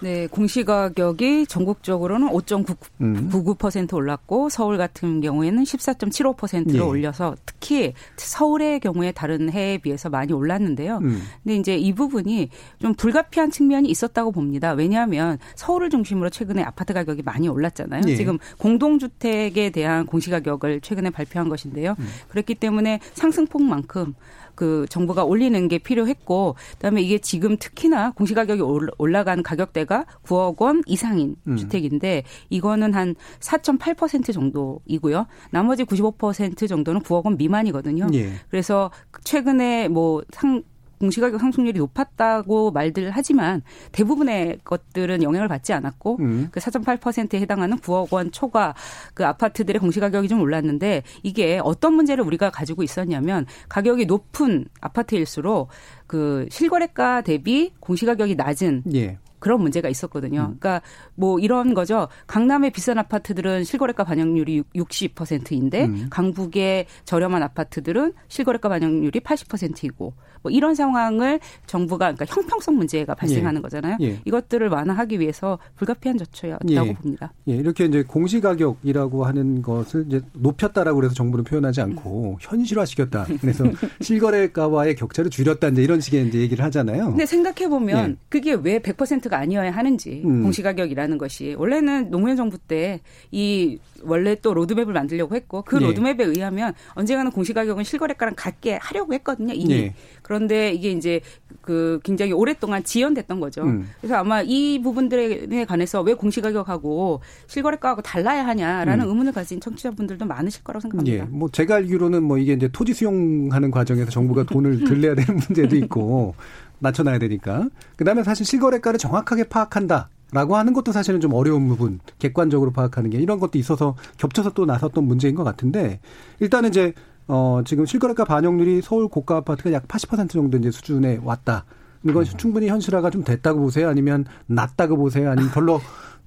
네, 공시가격이 전국적으로는 5.99% 음. 올랐고 서울 같은 경우에는 14.75%로 예. 올려서 특히 서울의 경우에 다른 해에 비해서 많이 올랐는데요. 음. 근데 이제 이 부분이 좀 불가피한 측면이 있었다고 봅니다. 왜냐하면 서울을 중심으로 최근에 아파트 가격이 많이 올랐잖아요. 예. 지금 공동주택에 대한 공시가격을 최근에 발표한 것인데요. 음. 그렇기 때문에 상승폭만큼 그 정부가 올리는 게 필요했고 그다음에 이게 지금 특히나 공시 가격이 올라간 가격대가 9억 원 이상인 음. 주택인데 이거는 한 4.8% 정도이고요. 나머지 95% 정도는 9억 원 미만이거든요. 예. 그래서 최근에 뭐 상 공시가격 상승률이 높았다고 말들 하지만 대부분의 것들은 영향을 받지 않았고 음. 그 4.8%에 해당하는 9억 원 초과 그 아파트들의 공시가격이 좀 올랐는데 이게 어떤 문제를 우리가 가지고 있었냐면 가격이 높은 아파트일수록 그 실거래가 대비 공시가격이 낮은 예. 그런 문제가 있었거든요. 음. 그러니까 뭐 이런 거죠. 강남의 비싼 아파트들은 실거래가 반영률이 60%인데 음. 강북의 저렴한 아파트들은 실거래가 반영률이 80%이고 뭐 이런 상황을 정부가 그러니까 형평성 문제가 발생하는 예. 거잖아요. 예. 이것들을 완화하기 위해서 불가피한 조처였다고 예. 봅니다. 예. 이렇게 이제 공시가격이라고 하는 것을 이제 높였다라고 그래서 정부는 표현하지 않고 음. 현실화시켰다. 그래서 실거래가와의 격차를 줄였다 이제 이런 식의 이제 얘기를 하잖아요. 근데 생각해 보면 예. 그게 왜 100%가 아니어야 하는지 음. 공시가격이라는 것이 원래는 노무현 정부 때 이 원래 또 로드맵을 만들려고 했고 그 예. 로드맵에 의하면 언젠가는 공시가격은 실거래가랑 같게 하려고 했거든요. 이미. 예. 그런데 이게 이제 그 굉장히 오랫동안 지연됐던 거죠. 음. 그래서 아마 이 부분들에 관해서 왜 공시가격하고 실거래가하고 달라야 하냐라는 음. 의문을 가진 청취자분들도 많으실 거라고 생각합니다. 예. 뭐 제가 알기로는 뭐 이게 이제 토지 수용하는 과정에서 정부가 돈을 들려야 되는 문제도 있고 낮춰놔야 되니까. 그다음에 사실 실거래가를 정확하게 파악한다. 라고 하는 것도 사실은 좀 어려운 부분, 객관적으로 파악하는 게 이런 것도 있어서 겹쳐서 또 나섰던 문제인 것 같은데, 일단은 이제, 어, 지금 실거래가 반영률이 서울 고가 아파트가 약 80% 정도 이제 수준에 왔다. 이건 음. 충분히 현실화가 좀 됐다고 보세요? 아니면 낮다고 보세요? 아니면 별로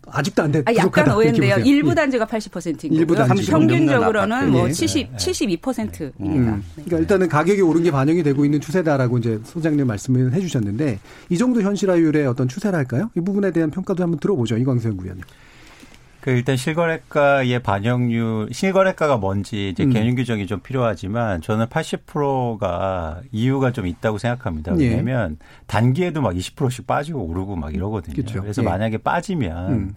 아직도 안 됐다. 아, 약간 오해인데요. 일부 예. 단지가 80%인 일부 거고요. 단지 평균적으로는 뭐 70, 72%입니다. 음. 그러니까 일단은 가격이 오른 게 반영이 되고 있는 추세다라고 이제 소장님 말씀을 해주셨는데 이 정도 현실화율의 어떤 추세랄까요? 이 부분에 대한 평가도 한번 들어보죠. 이광수 연구위원님. 그 일단 실거래가의 반영률, 실거래가가 뭔지 이제 음. 개념 규정이 좀 필요하지만 저는 80%가 이유가 좀 있다고 생각합니다. 예. 왜냐하면 예. 단기에도 막 20%씩 빠지고 오르고 막 이러거든요. 그렇죠. 그래서 예. 만약에 빠지면 음.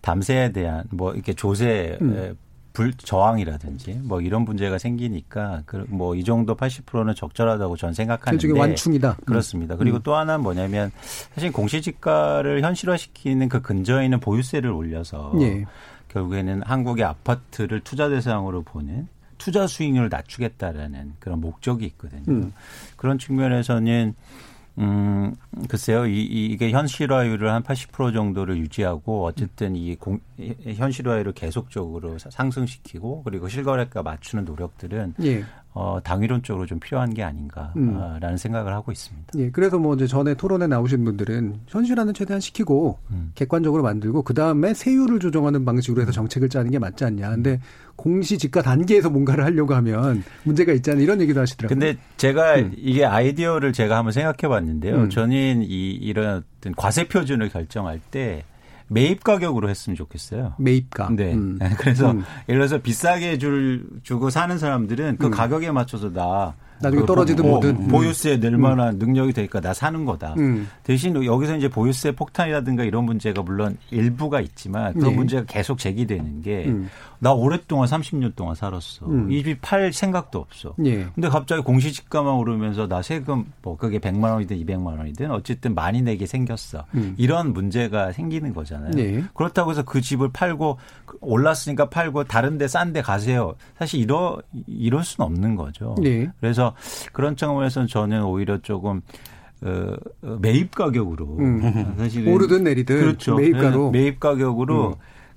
담세에 대한 뭐 이렇게 조세 음. 불 저항이라든지 뭐 이런 문제가 생기니까 그 뭐 이 정도 80%는 적절하다고 전 생각하는데 완충이다. 그렇습니다. 그리고 음. 또 하나는 뭐냐면 사실 공시지가를 현실화시키는 그 근저에 있는 보유세를 올려서 예. 결국에는 한국의 아파트를 투자 대상으로 보는 투자 수익률을 낮추겠다라는 그런 목적이 있거든요. 음. 그런 측면에서는 음, 글쎄요, 이, 이게 현실화율을 한 80% 정도를 유지하고 어쨌든 이 공, 현실화율을 계속적으로 상승시키고 그리고 실거래가 맞추는 노력들은 예. 어, 당위론적으로 좀 필요한 게 아닌가라는 음. 생각을 하고 있습니다. 예, 그래서 뭐 이제 전에 토론에 나오신 분들은 현실화는 최대한 시키고 음. 객관적으로 만들고 그 다음에 세율을 조정하는 방식으로 해서 음. 정책을 짜는 게 맞지 않냐. 근데 공시지가 단계에서 뭔가를 하려고 하면 문제가 있잖아요. 이런 얘기도 하시더라고요. 근데 제가 음. 이게 아이디어를 제가 한번 생각해 봤는데요. 음. 저는 이, 이런 어떤 과세 표준을 결정할 때 매입 가격으로 했으면 좋겠어요. 매입가. 네. 음. 그래서 음. 예를 들어서 비싸게 줄 주고 사는 사람들은 그 음. 가격에 맞춰서 나 나중에 그 떨어지든 뭐든 음. 보유세 낼 만한 음. 능력이 되니까 나 사는 거다. 음. 대신 여기서 이제 보유세 폭탄이라든가 이런 문제가 물론 일부가 있지만 그 네. 문제가 계속 제기되는 게 나 오랫동안 30년 동안 살았어. 음. 이 집 팔 생각도 없어. 예. 근데 갑자기 공시지가만 오르면서 나 세금 뭐 그게 100만 원이든 200만 원이든 어쨌든 많이 내게 생겼어. 음. 이런 문제가 생기는 거잖아요. 예. 그렇다고 해서 그 집을 팔고 올랐으니까 팔고 다른 데 싼 데 가세요. 사실 이러 이럴 수는 없는 거죠. 예. 그래서 그런 측면에서는 저는 오히려 조금 어, 매입 가격으로 음. 사실 오르든 내리든 그렇죠. 매입가로 매입 가격으로 음.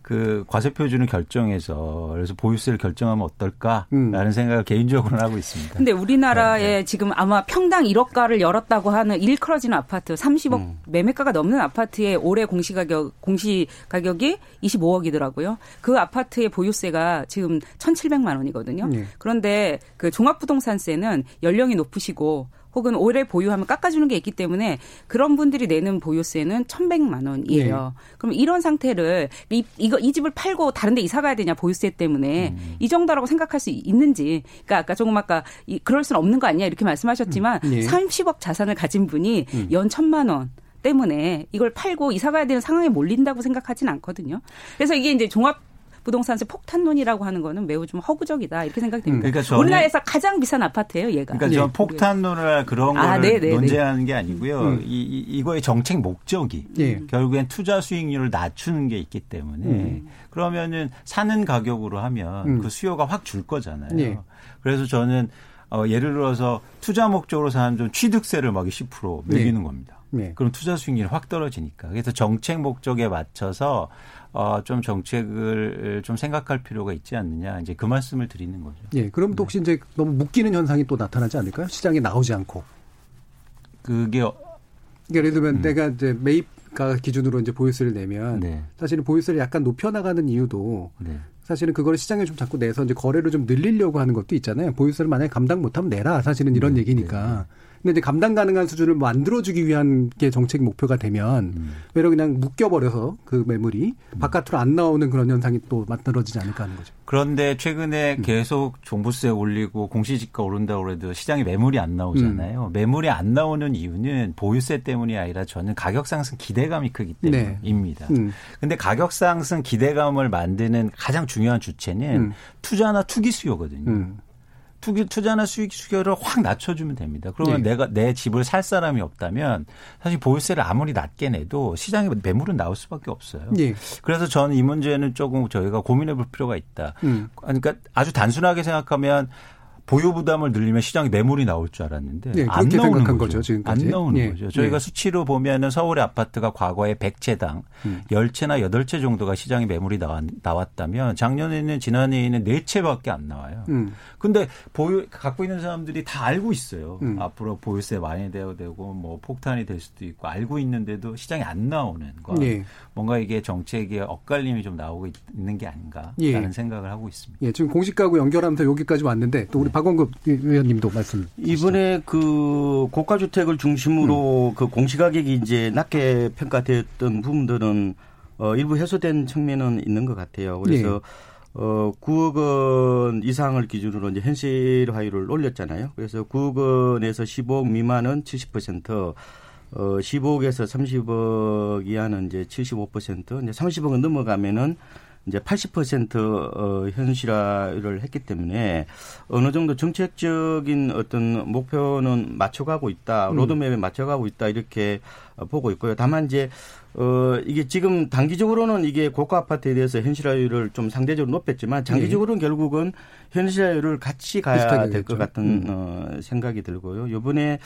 그 과세 표준을 결정해서 그래서 보유세를 결정하면 어떨까라는 음. 생각을 개인적으로는 하고 있습니다. 근데 우리나라에 네, 네. 지금 아마 평당 1억가를 열었다고 하는 일컬어지는 아파트 30억 음. 매매가가 넘는 아파트의 올해 공시 가격 공시 가격이 25억이더라고요. 그 아파트의 보유세가 지금 1,700만 원이거든요. 네. 그런데 그 종합부동산세는 연령이 높으시고 혹은 오래 보유하면 깎아주는 게 있기 때문에 그런 분들이 내는 보유세는 1,100만 원이에요. 네. 그럼 이런 상태를 이, 이거 이 집을 팔고 다른 데 이사 가야 되냐 보유세 때문에 음. 이 정도라고 생각할 수 있는지. 그러니까 아까 조금 아까 이, 그럴 수는 없는 거 아니냐 이렇게 말씀하셨지만 음. 네. 30억 자산을 가진 분이 음. 연 천만 원 때문에 이걸 팔고 이사 가야 되는 상황에 몰린다고 생각하진 않거든요. 그래서 이게 이제 종합 부동산세 폭탄론이라고 하는 거는 매우 좀 허구적이다 이렇게 생각됩니다. 그러니까 우리나라에서 가장 비싼 아파트예요, 얘가. 그러니까 저 네. 폭탄론을 그런 아, 거를 네, 네, 논쟁하는 게 아니고요. 음. 이, 이 거의 정책 목적이 예. 결국엔 투자 수익률을 낮추는 게 있기 때문에 음. 그러면은 사는 가격으로 하면 음. 그 수요가 확 줄 거잖아요. 예. 그래서 저는 어, 예를 들어서 투자 목적으로 사는 좀 취득세를 막10% 매기는 네. 겁니다. 네. 그럼 투자 수익률이 확 떨어지니까. 그래서 정책 목적에 맞춰서 어, 좀 정책을 좀 생각할 필요가 있지 않느냐. 이제 그 말씀을 드리는 거죠. 예. 그럼 또 혹시 네. 이제 너무 묶이는 현상이 또 나타나지 않을까요? 시장에 나오지 않고. 그게 어, 예를 들면 음. 내가 이제 매입가 기준으로 이제 보유세를 내면 네. 사실은 보유세를 약간 높여 나가는 이유도 네. 사실은 그거를 시장에 좀 자꾸 내서 이제 거래를 좀 늘리려고 하는 것도 있잖아요. 보유세를 만약에 감당 못하면 내라. 사실은 이런 네. 얘기니까. 네. 근데 이제 감당 가능한 수준을 만들어주기 위한 게 정책 목표가 되면 음. 외로 그냥 묶여버려서 그 매물이 음. 바깥으로 안 나오는 그런 현상이 또 만들어지지 않을까 하는 거죠. 그런데 최근에 음. 계속 종부세 올리고 공시지가 오른다고 해도 시장에 매물이 안 나오잖아요. 음. 매물이 안 나오는 이유는 보유세 때문이 아니라 저는 가격 상승 기대감이 크기 네. 때문입니다. 네. 근데 가격 상승 기대감을 만드는 가장 중요한 주체는 음. 투자나 투기 수요거든요. 투기 투자나 수익 수결을 확 낮춰주면 됩니다. 그러면 네. 내가 내 집을 살 사람이 없다면 사실 보유세를 아무리 낮게 내도 시장에 매물은 나올 수밖에 없어요. 네. 그래서 저는 이 문제는 조금 저희가 고민해 볼 필요가 있다. 음. 그러니까 아주 단순하게 생각하면 보유 부담을 늘리면 시장에 매물이 나올 줄 알았는데 네, 안 나오는 거죠. 거죠. 지금까지. 안 나오는 네. 거죠. 저희가 네. 수치로 보면은 서울의 아파트가 과거에 100채당 음. 10채나 8채 정도가 시장에 매물이 나왔, 다면 작년에는 지난해에는 4채밖에 안 나와요. 음. 근데 보유 갖고 있는 사람들이 다 알고 있어요. 음. 앞으로 보유세 많이 되어 되고 뭐 폭탄이 될 수도 있고 알고 있는데도 시장에 안 나오는 거. 네. 뭔가 이게 정책에 엇갈림이 좀 나오고 있는 게 아닌가라는 예. 생각을 하고 있습니다. 예, 지금 공시가구 연결하면서 여기까지 왔는데 또 우리 네. 박원급 의원님도 말씀. 이번에 그 고가 주택을 중심으로 음. 그 공시가격이 이제 낮게 평가됐던 부분들은 어 일부 해소된 측면은 있는 것 같아요. 그래서 네. 어 9억 원 이상을 기준으로 이제 현실화율을 올렸잖아요. 그래서 9억 원에서 15억 미만은 70%, 어 15억에서 30억 이하는 이제 75%, 이제 30억은 넘어가면은 이제 80% 어, 현실화를 했기 때문에 어느 정도 정책적인 어떤 목표는 맞춰가고 있다, 음. 로드맵에 맞춰가고 있다 이렇게 보고 있고요. 다만 이제 어 이게 지금 단기적으로는 이게 고가 아파트에 대해서 현실화율을 좀 상대적으로 높였지만 장기적으로는 네. 결국은 현실화율을 같이 가야 될 것 같은 음. 어, 생각이 들고요. 요번에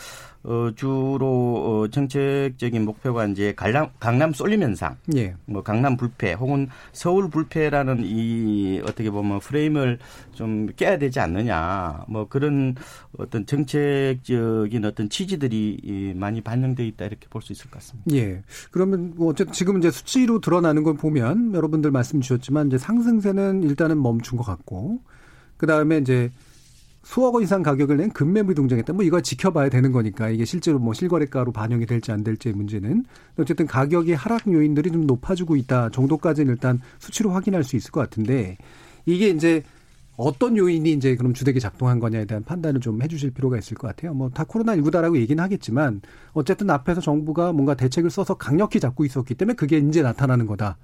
어, 주로 어, 정책적인 목표가 이제 강남, 강남 쏠림 현상, 예. 뭐 강남 불패 혹은 서울 불패라는 이 어떻게 보면 프레임을 좀 깨야 되지 않느냐, 뭐 그런 어떤 정책적인 어떤 취지들이 많이 반영돼 있다 이렇게 볼 수 있을 것 같습니다. 예. 그러면 뭐 어쨌든 지금 이제 수치로 드러나는 걸 보면 여러분들 말씀 주셨지만 이제 상승세는 일단은 멈춘 것 같고 그 다음에 이제 수억 원 이상 가격을 낸 급매물 동작했다. 뭐 이걸 지켜봐야 되는 거니까 이게 실제로 뭐 실거래가로 반영이 될지 안 될지의 문제는 어쨌든 가격의 하락 요인들이 좀 높아지고 있다 정도까지는 일단 수치로 확인할 수 있을 것 같은데 이게 이제 어떤 요인이 이제 그럼 주택이 작동한 거냐에 대한 판단을 좀 해주실 필요가 있을 것 같아요. 뭐 다 코로나19다라고 얘기는 하겠지만 어쨌든 앞에서 정부가 뭔가 대책을 써서 강력히 잡고 있었기 때문에 그게 이제 나타나는 거다.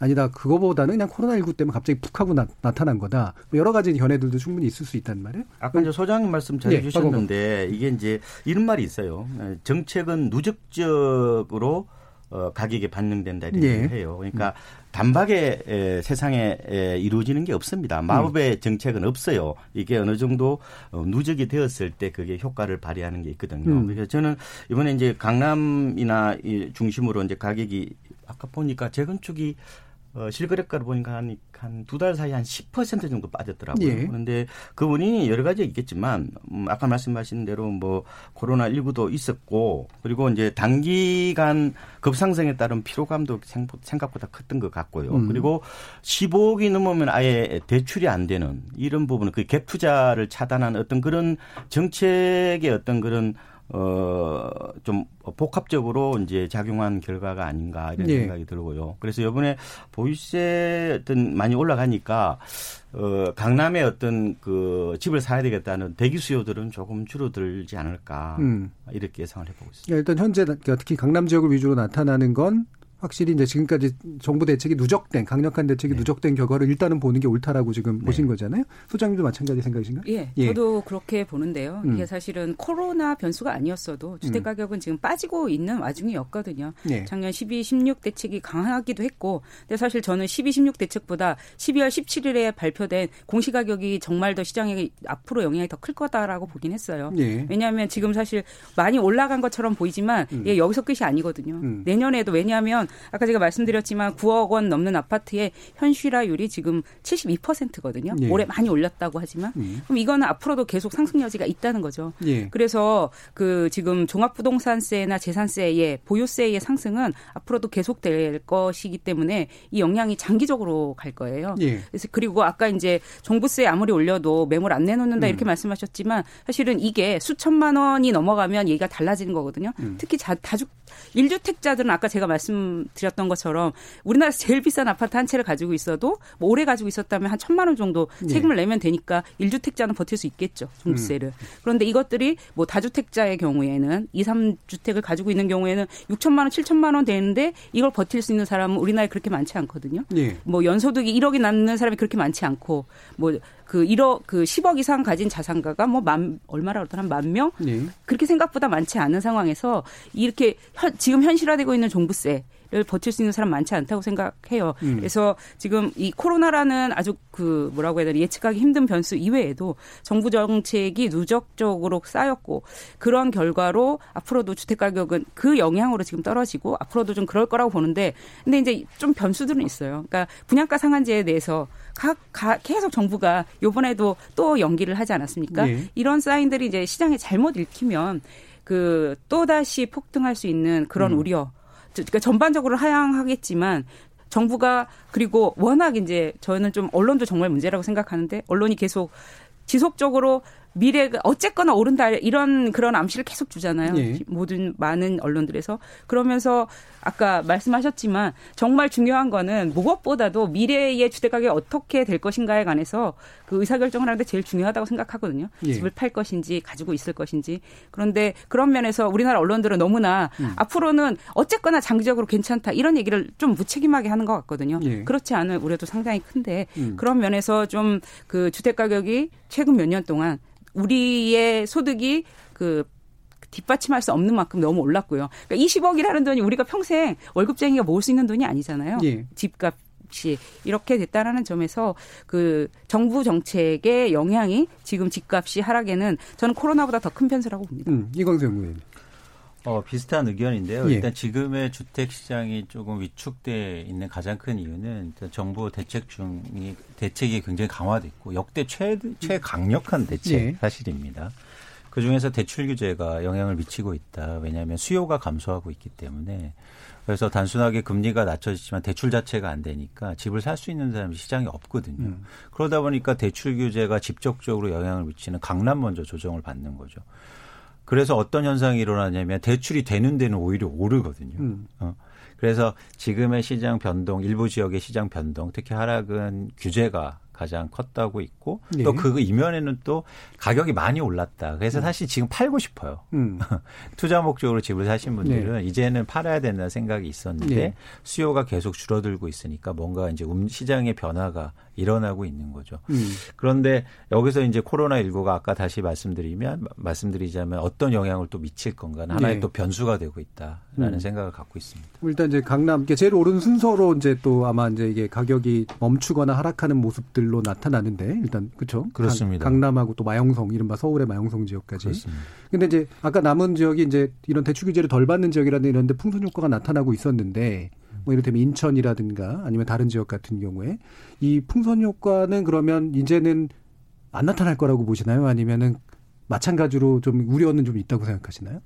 아니다. 그거보다는 그냥 코로나19 때문에 갑자기 푹 하고 나, 타난 거다. 뭐 여러 가지 견해들도 충분히 있을 수 있단 말이에요. 아까 이제 소장님 말씀 잘 네, 해주셨는데 이게 이제 이런 말이 있어요. 정책은 누적적으로 어, 가격에 반영된다 이렇게 네. 해요. 그러니까 음. 단박에 에, 세상에 에, 이루어지는 게 없습니다. 마법의 음. 정책은 없어요. 이게 어느 정도 어, 누적이 되었을 때 그게 효과를 발휘하는 게 있거든요. 음. 그래서 저는 이번에 이제 강남이나 이 중심으로 이제 가격이 아까 보니까 재건축이 어, 실거래가를 보니까 한두 달 사이 한 10% 정도 빠졌더라고요. 예. 그런데 그 원인이 여러 가지 있겠지만, 음, 아까 말씀하신 대로 뭐 코로나 19도 있었고, 그리고 이제 단기간 급상승에 따른 피로감도 생각보다 컸던 것 같고요. 음. 그리고 15억이 넘으면 아예 대출이 안 되는 이런 부분은 그 갭 투자를 차단한 어떤 그런 정책의 어떤 그런 어, 좀 복합적으로 이제 작용한 결과가 아닌가 이런 네. 생각이 들고요. 그래서 이번에 보유세 어떤 많이 올라가니까 어, 강남에 어떤 그 집을 사야 되겠다는 대기 수요들은 조금 줄어들지 않을까 음. 이렇게 예상을 해보고 있습니다. 일단 현재 특히 강남 지역을 위주로 나타나는 건 확실히 이제 지금까지 정부 대책이 누적된 강력한 대책이 네. 누적된 결과를 일단은 보는 게 옳다라고 지금 네. 보신 거잖아요. 소장님도 마찬가지 생각이신가요? 예, 예. 저도 그렇게 보는데요. 음. 이게 사실은 코로나 변수가 아니었어도 주택 음. 가격은 지금 빠지고 있는 와중이었거든요. 예. 작년 12, 16 대책이 강하기도 했고, 근데 사실 저는 12, 16 대책보다 12월 17일에 발표된 공시 가격이 정말 더 시장에 앞으로 영향이 더 클 거다라고 보긴 했어요. 예. 왜냐하면 지금 사실 많이 올라간 것처럼 보이지만 음. 이게 여기서 끝이 아니거든요. 음. 내년에도 왜냐하면 아까 제가 말씀드렸지만 9억 원 넘는 아파트의 현실화율이 지금 72%거든요. 예. 올해 많이 올렸다고 하지만 음. 그럼 이거는 앞으로도 계속 상승 여지가 있다는 거죠. 예. 그래서 그 지금 종합부동산세나 재산세의 보유세의 상승은 앞으로도 계속될 것이기 때문에 이 영향이 장기적으로 갈 거예요. 예. 그래서 그리고 아까 이제 종부세 아무리 올려도 매물 안 내놓는다 음. 이렇게 말씀하셨지만 사실은 이게 수천만 원이 넘어가면 얘기가 달라지는 거거든요. 음. 특히 자, 다주 1주택자들은 아까 제가 말씀 드렸던 것처럼 우리나라에서 제일 비싼 아파트 한 채를 가지고 있어도 뭐 오래 가지고 있었다면 한 천만 원 정도 네. 세금을 네. 내면 되니까 1주택자는 버틸 수 있겠죠. 종부세를. 음. 그런데 이것들이 뭐 다주택자의 경우에는 2, 3주택을 가지고 있는 경우에는 6천만 원, 7천만 원 되는데 이걸 버틸 수 있는 사람은 우리나라에 그렇게 많지 않거든요. 네. 뭐 연소득이 1억이 남는 사람이 그렇게 많지 않고 뭐 그 1억 그 10억 이상 가진 자산가가 뭐 만 얼마라 그러더라 만 명? 네. 그렇게 생각보다 많지 않은 상황에서 이렇게 현, 지금 현실화되고 있는 종부세 를 버틸 수 있는 사람 많지 않다고 생각해요. 음. 그래서 지금 이 코로나라는 아주 그 뭐라고 해야 되나 예측하기 힘든 변수 이외에도 정부 정책이 누적적으로 쌓였고 그런 결과로 앞으로도 주택 가격은 그 영향으로 지금 떨어지고 앞으로도 좀 그럴 거라고 보는데 근데 이제 좀 변수들은 있어요. 그러니까 분양가 상한제에 대해서 각, 각 계속 정부가 요번에도 또 연기를 하지 않았습니까? 네. 이런 사인들이 이제 시장에 잘못 읽히면 그 또다시 폭등할 수 있는 그런 음. 우려 그러니까 전반적으로 하향하겠지만 정부가 그리고 워낙 이제 저는 좀 언론도 정말 문제라고 생각하는데 언론이 계속 지속적으로 미래가 어쨌거나 오른다 이런 그런 암시를 계속 주잖아요. 예. 모든 많은 언론들에서 그러면서 아까 말씀하셨지만 정말 중요한 거는 무엇보다도 미래의 주택 가격이 어떻게 될 것인가에 관해서 그 의사결정을 하는데 제일 중요하다고 생각하거든요. 예. 집을 팔 것인지 가지고 있을 것인지. 그런데 그런 면에서 우리나라 언론들은 너무나 음. 앞으로는 어쨌거나 장기적으로 괜찮다 이런 얘기를 좀 무책임하게 하는 것 같거든요. 예. 그렇지 않은 우려도 상당히 큰데 음. 그런 면에서 좀 그 주택 가격이 최근 몇 년 동안 우리의 소득이 그 뒷받침할 수 없는 만큼 너무 올랐고요. 그러니까 20억이라는 돈이 우리가 평생 월급쟁이가 모을 수 있는 돈이 아니잖아요. 예. 집값 이 이렇게 됐다라는 점에서 그 정부 정책의 영향이 지금 집값이 하락에는 저는 코로나보다 더큰 변수라고 봅니다. 음, 이광수 의원. 어, 비슷한 의견인데요. 예. 일단 지금의 주택 시장이 조금 위축돼 있는 가장 큰 이유는 정부 대책 중이 대책이 굉장히 강화됐고 역대 최 최강력한 대책 예. 사실입니다. 그 중에서 대출 규제가 영향을 미치고 있다. 왜냐하면 수요가 감소하고 있기 때문에 그래서 단순하게 금리가 낮춰지지만 대출 자체가 안 되니까 집을 살 수 있는 사람이 시장이 없거든요. 음. 그러다 보니까 대출 규제가 직접적으로 영향을 미치는 강남 먼저 조정을 받는 거죠. 그래서 어떤 현상이 일어나냐면 대출이 되는 데는 오히려 오르거든요. 음. 어. 그래서 지금의 시장 변동, 일부 지역의 시장 변동, 특히 하락은 규제가 가장 컸다고 있고 네. 또그 이면에는 또 가격이 많이 올랐다. 그래서 음. 사실 지금 팔고 싶어요. 음. 투자 목적으로 집을 사신 분들은 네. 이제는 팔아야 된다는 생각이 있었는데 네. 수요가 계속 줄어들고 있으니까 뭔가 이제 음, 시장의 변화가 일어나고 있는 거죠. 음. 그런데 여기서 이제 코로나19가 아까 다시 말씀드리면 말씀드리자면 어떤 영향을 또 미칠 건가는 하나의 네. 또 변수가 되고 있다라는 음. 생각을 갖고 있습니다. 일단 이제 강남 제일 오른 순서로 이제 또 아마 이제 이게 가격이 멈추거나 하락하는 모습들로 나타나는데 일단 그렇죠. 그렇습니다. 강, 남하고 또 마영성 이른바 서울의 마영성 지역까지. 그렇습니다. 근데 이제 아까 남은 지역이 이제 이런 대출 규제를 덜 받는 지역이라든 이런 데 풍선 효과가 나타나고 있었는데 뭐 이를테면 인천이라든가 아니면 다른 지역 같은 경우에 이 풍선 효과는 그러면 이제는 안 나타날 거라고 보시나요? 아니면은 마찬가지로 좀 우려는 좀 있다고 생각하시나요?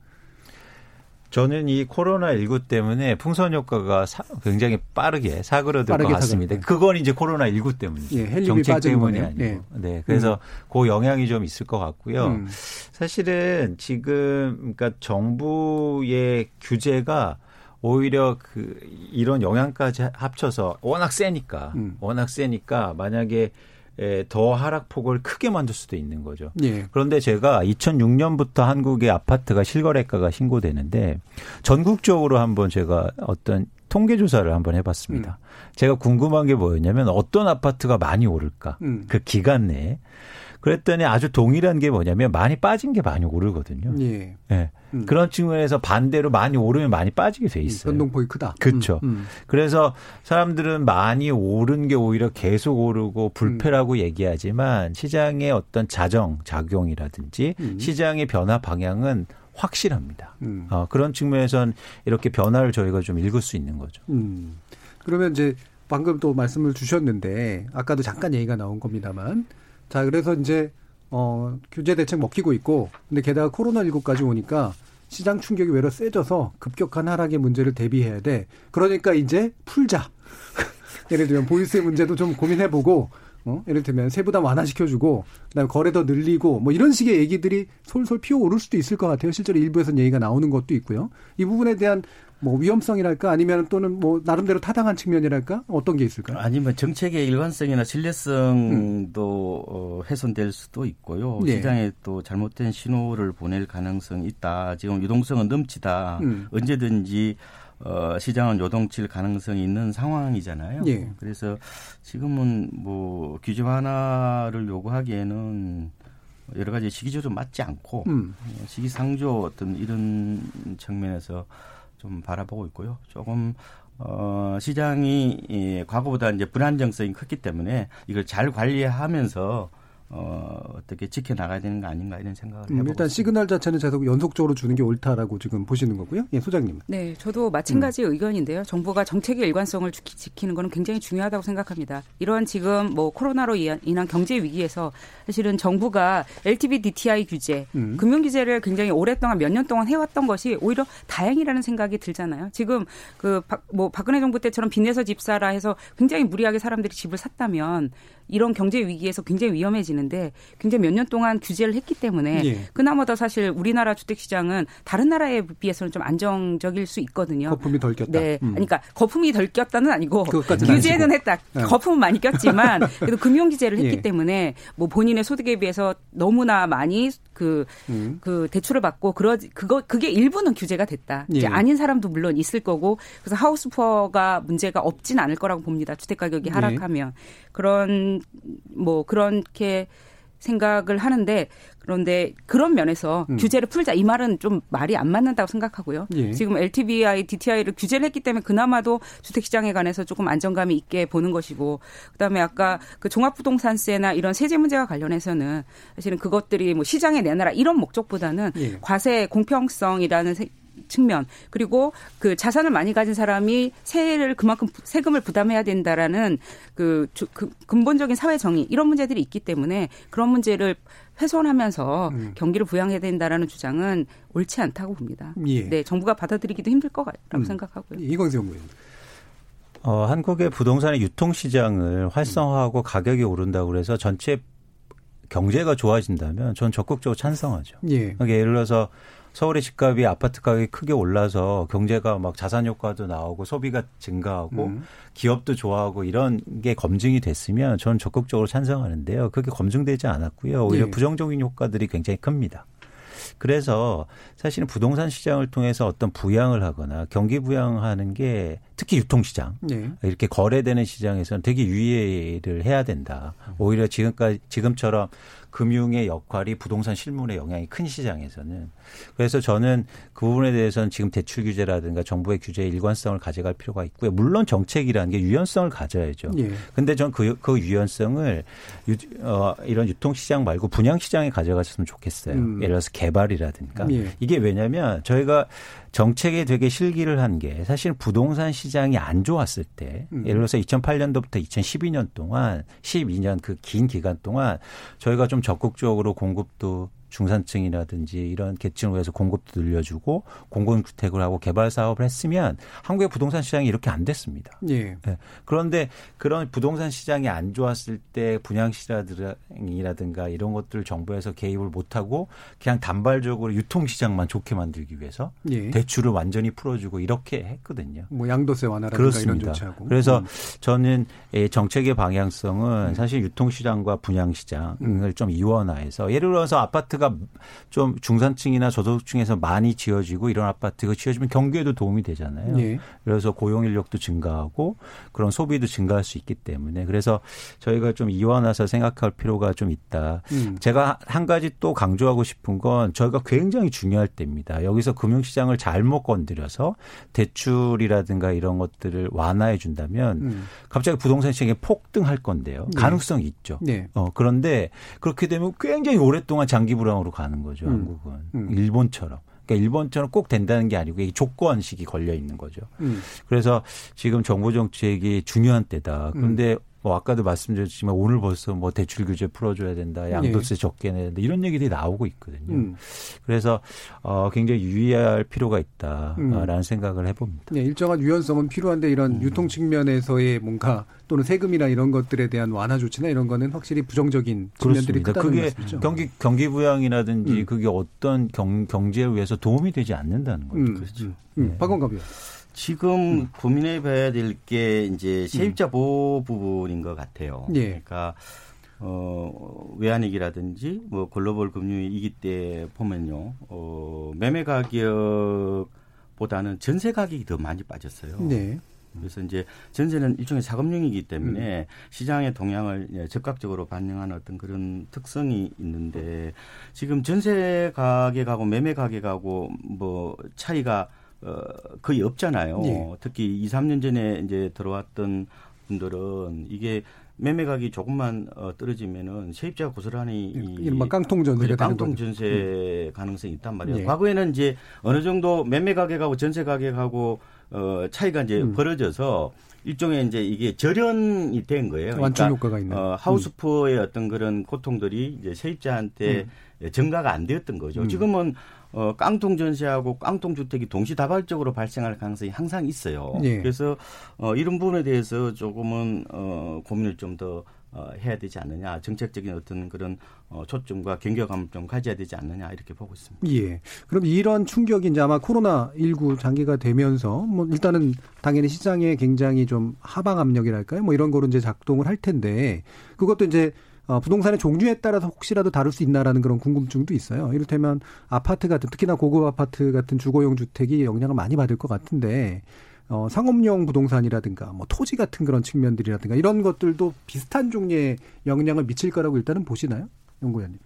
저는 이 코로나19 때문에 풍선 효과가 사, 굉장히 빠르게 사그러들 빠르게 것 같습니다. 사그러 그건 이제 코로나19 때문이죠. 예, 정책 때문이 아니고. 네. 네. 그래서 음. 그 영향이 좀 있을 것 같고요. 음. 사실은 지금 그러니까 정부의 규제가 오히려 그 이런 영향까지 합쳐서 워낙 세니까 음. 워낙 세니까 만약에 에, 더 하락폭을 크게 만들 수도 있는 거죠. 예. 그런데 제가 2006년부터 한국의 아파트가 실거래가가 신고되는데 전국적으로 한번 제가 어떤 통계 조사를 한번 해봤습니다. 음. 제가 궁금한 게 뭐였냐면 어떤 아파트가 많이 오를까 음. 그 기간 내에 그랬더니 아주 동일한 게 뭐냐면 많이 빠진 게 많이 오르거든요. 예. 네. 음. 그런 측면에서 반대로 많이 오르면 많이 빠지게 돼 있어요. 변동폭이 크다. 그렇죠. 음, 음. 그래서 사람들은 많이 오른 게 오히려 계속 오르고 불패라고 음. 얘기하지만 시장의 어떤 자정 작용이라든지 음. 시장의 변화 방향은 확실합니다. 음. 어, 그런 측면에선 이렇게 변화를 저희가 좀 읽을 수 있는 거죠. 그러면 이제 방금 또 말씀을 주셨는데 아까도 잠깐 얘기가 나온 겁니다만 자, 그래서 이제 어, 규제 대책 먹히고 있고 근데 게다가 코로나19까지 오니까 시장 충격이 외로 세져서 급격한 하락의 문제를 대비해야 돼. 그러니까 이제 풀자. 예를 들면 보유세 문제도 좀 고민해보고 어? 예를 들면 세부담 완화시켜주고 그다음에 거래도 늘리고 뭐 이런 식의 얘기들이 솔솔 피어오를 수도 있을 것 같아요. 실제로 일부에서는 얘기가 나오는 것도 있고요. 이 부분에 대한 뭐 위험성이랄까 아니면 또는 뭐 나름대로 타당한 측면이랄까 어떤 게 있을까요? 아니면 정책의 일관성이나 신뢰성도 음. 어, 훼손될 수도 있고요. 네. 시장에 또 잘못된 신호를 보낼 가능성이 있다. 지금 유동성은 넘치다. 음. 언제든지 어, 시장은 요동칠 가능성이 있는 상황이잖아요. 예. 그래서 지금은 뭐 규제 완화를 요구하기에는 여러 가지 시기조도 맞지 않고 음. 시기상조 어떤 이런 측면에서 좀 바라보고 있고요. 조금 어, 시장이 이, 과거보다 이제 불안정성이 컸기 때문에 이걸 잘 관리하면서 어, 어떻게 지켜나가야 되는 거 아닌가 이런 생각을 음, 해보고 일단 시그널 자체는 계속 연속적으로 주는 게 옳다라고 지금 보시는 거고요. 예, 소장님. 네, 저도 마찬가지 음. 의견인데요. 정부가 정책의 일관성을 지키는 것은 굉장히 중요하다고 생각합니다. 이런 지금 뭐 코로나로 인한 경제 위기에서 사실은 정부가 LTV DTI 규제, 음. 금융 규제를 굉장히 오랫동안 몇 년 동안 해왔던 것이 오히려 다행이라는 생각이 들잖아요. 지금 그 뭐 박근혜 정부 때처럼 빚내서 집 사라 해서 굉장히 무리하게 사람들이 집을 샀다면 이런 경제 위기에서 굉장히 위험해지는데 굉장히 몇 년 동안 규제를 했기 때문에 예. 그나마 더 사실 우리나라 주택 시장은 다른 나라에 비해서는 좀 안정적일 수 있거든요. 거품이 덜 꼈다. 네, 음. 그러니까 거품이 덜 꼈다는 아니고 규제는 아니시고. 했다. 네. 거품은 많이 꼈지만 그래도 금융 규제를 했기 예. 때문에 뭐 본인의 소득에 비해서 너무나 많이 그, 음. 그 대출을 받고 그러 그거 그게 일부는 규제가 됐다. 예. 이제 아닌 사람도 물론 있을 거고 그래서 하우스푸어가 문제가 없진 않을 거라고 봅니다. 주택 가격이 예. 하락하면 그런 뭐 그렇게 생각을 하는데 그런데 그런 면에서 음. 규제를 풀자 이 말은 좀 말이 안 맞는다고 생각하고요. 예. 지금 LTVI, DTI를 규제를 했기 때문에 그나마도 주택 시장에 관해서 조금 안정감이 있게 보는 것이고 그다음에 아까 그 종합부동산세나 이런 세제 문제와 관련해서는 사실은 그것들이 뭐 시장에 내놔라 이런 목적보다는 예. 과세 공평성이라는 측면 그리고 그 자산을 많이 가진 사람이 세를 그만큼 세금을 부담해야 된다라는 그, 그 근본적인 사회 정의 이런 문제들이 있기 때문에 그런 문제를 훼손하면서 음. 경기를 부양해야 된다라는 주장은 옳지 않다고 봅니다. 예. 네, 정부가 받아들이기도 힘들 거라고 음. 생각하고요. 이광수 연구원. 어, 한국의 부동산의 유통 시장을 활성화하고 가격이 오른다고 그래서 전체 경제가 좋아진다면 전 적극적으로 찬성하죠. 예. 그러니까 예를 들어서 서울의 집값이 아파트 가격이 크게 올라서 경제가 막 자산 효과도 나오고 소비가 증가하고 음. 기업도 좋아하고 이런 게 검증이 됐으면 저는 적극적으로 찬성하는데요. 그게 검증되지 않았고요. 오히려 네. 부정적인 효과들이 굉장히 큽니다. 그래서 사실은 부동산 시장을 통해서 어떤 부양을 하거나 경기 부양하는 게 특히 유통시장 네. 이렇게 거래되는 시장에서는 되게 유의를 해야 된다. 오히려 지금까지 지금처럼 금융의 역할이 부동산 실물에 영향이 큰 시장에서는 그래서 저는 그 부분에 대해서는 지금 대출 규제라든가 정부의 규제에 일관성을 가져갈 필요가 있고요. 물론 정책이라는 게 유연성을 가져야죠. 예. 근데 전그 그 유연성을 유, 어, 이런 유통시장 말고 분양시장에 가져갔으면 좋겠어요. 음. 예를 들어서 개발이라든가 예. 이게 왜냐하면 저희가 정책에 되게 실기를 한 게 사실 부동산 시장이 안 좋았을 때 음. 예를 들어서 2008년도부터 2012년 동안 12년 그 긴 기간 동안 저희가 좀 적극적으로 공급도 중산층이라든지 이런 계층을 위해서 공급도 늘려주고 공공주택을 하고 개발 사업을 했으면 한국의 부동산 시장이 이렇게 안 됐습니다. 예. 네. 그런데 그런 부동산 시장이 안 좋았을 때 분양시라든가 이런 것들을 정부에서 개입을 못하고 그냥 단발적으로 유통시장만 좋게 만들기 위해서 예. 대출을 완전히 풀어주고 이렇게 했거든요. 뭐 양도세 완화라든가 이런 조치하고. 그래서 음. 저는 정책의 방향성은 사실 유통시장과 분양시장을 음. 좀 이원화해서 예를 들어서 아파트가 아파트가 좀 중산층이나 저소득층에서 많이 지어지고 이런 아파트가 지어지면 경기에도 도움이 되잖아요. 예. 그래서 고용 인력도 증가하고 그런 소비도 증가할 수 있기 때문에 그래서 저희가 좀 이완해서 생각할 필요가 좀 있다. 음. 제가 한 가지 또 강조하고 싶은 건 저희가 굉장히 중요할 때입니다. 여기서 금융시장을 잘못 건드려서 대출이라든가 이런 것들을 완화해 준다면 음. 갑자기 부동산 시장이 폭등할 건데요. 네. 가능성이 있죠. 네. 어, 그런데 그렇게 되면 굉장히 오랫동안 장기 불 황으로 가는 거죠. 음. 한국은 음. 일본처럼. 그러니까 일본처럼 꼭 된다는 게 아니고 이게 조건식이 걸려 있는 거죠. 음. 그래서 지금 정부 정책이 중요한 때다. 그런데 음. 뭐 아까도 말씀드렸지만 오늘 벌써 뭐 대출 규제 풀어줘야 된다, 양도세 네. 적게 내야 된다 이런 얘기들이 나오고 있거든요. 음. 그래서 어 굉장히 유의할 필요가 있다라는 음. 생각을 해봅니다. 네, 일정한 유연성은 필요한데 이런 음. 유통 측면에서의 뭔가 또는 세금이나 이런 것들에 대한 완화 조치나 이런 거는 확실히 부정적인 측면들이 크다는 그게 말씀이죠. 경기 경기 부양이라든지 음. 그게 어떤 경, 경제를 위해서 도움이 되지 않는다는 거죠. 음. 그렇죠. 음. 네. 박원갑 의원. 지금 음. 고민해 봐야 될 게 이제 세입자 음. 보호 부분인 것 같아요. 예. 그러니까 어, 외환위기라든지 뭐 글로벌 금융위기 때 보면요. 어, 매매 가격보다는 전세 가격이 더 많이 빠졌어요. 네. 그래서 이제 전세는 일종의 사금융이기 때문에 음. 시장의 동향을 적극적으로 반영하는 어떤 그런 특성이 있는데 지금 전세 가격하고 매매 가격하고 뭐 차이가 어, 거의 없잖아요. 네. 특히 2, 3년 전에 이제 들어왔던 분들은 이게 매매 가격이 조금만 어, 떨어지면은 세입자가 고스란히 이른바 깡통 전세 깡통 전세 음. 가능성이 있단 말이에요. 네. 과거에는 이제 어느 정도 매매 가격하고 전세 가격하고 어, 차이가 이제 음. 벌어져서 일종의 이제 이게 절연이 된 거예요. 완충 그러니까, 효과가 있는. 어, 하우스푸어의 음. 어떤 그런 고통들이 이제 세입자한테 음. 증가가 안 되었던 거죠. 음. 지금은 어, 깡통 전세하고 깡통 주택이 동시다발적으로 발생할 가능성이 항상 있어요. 예. 그래서 어, 이런 부분에 대해서 조금은 어, 고민을 좀더 어, 해야 되지 않느냐 정책적인 어떤 그런 어, 초점과 경계감을 좀 가져야 되지 않느냐 이렇게 보고 있습니다. 예. 그럼 이런 충격이 이제 아마 코로나 19 장기가 되면서 뭐 일단은 당연히 시장에 굉장히 좀 하방 압력이랄까요? 뭐 이런 거로 이제 작동을 할 텐데 그것도 이제 어, 부동산의 종류에 따라서 혹시라도 다룰 수 있나라는 그런 궁금증도 있어요. 이를테면 아파트 같은 특히나 고급 아파트 같은 주거용 주택이 영향을 많이 받을 것 같은데 어, 상업용 부동산이라든가 뭐 토지 같은 그런 측면들이라든가 이런 것들도 비슷한 종류의 영향을 미칠 거라고 일단은 보시나요, 연구위원님?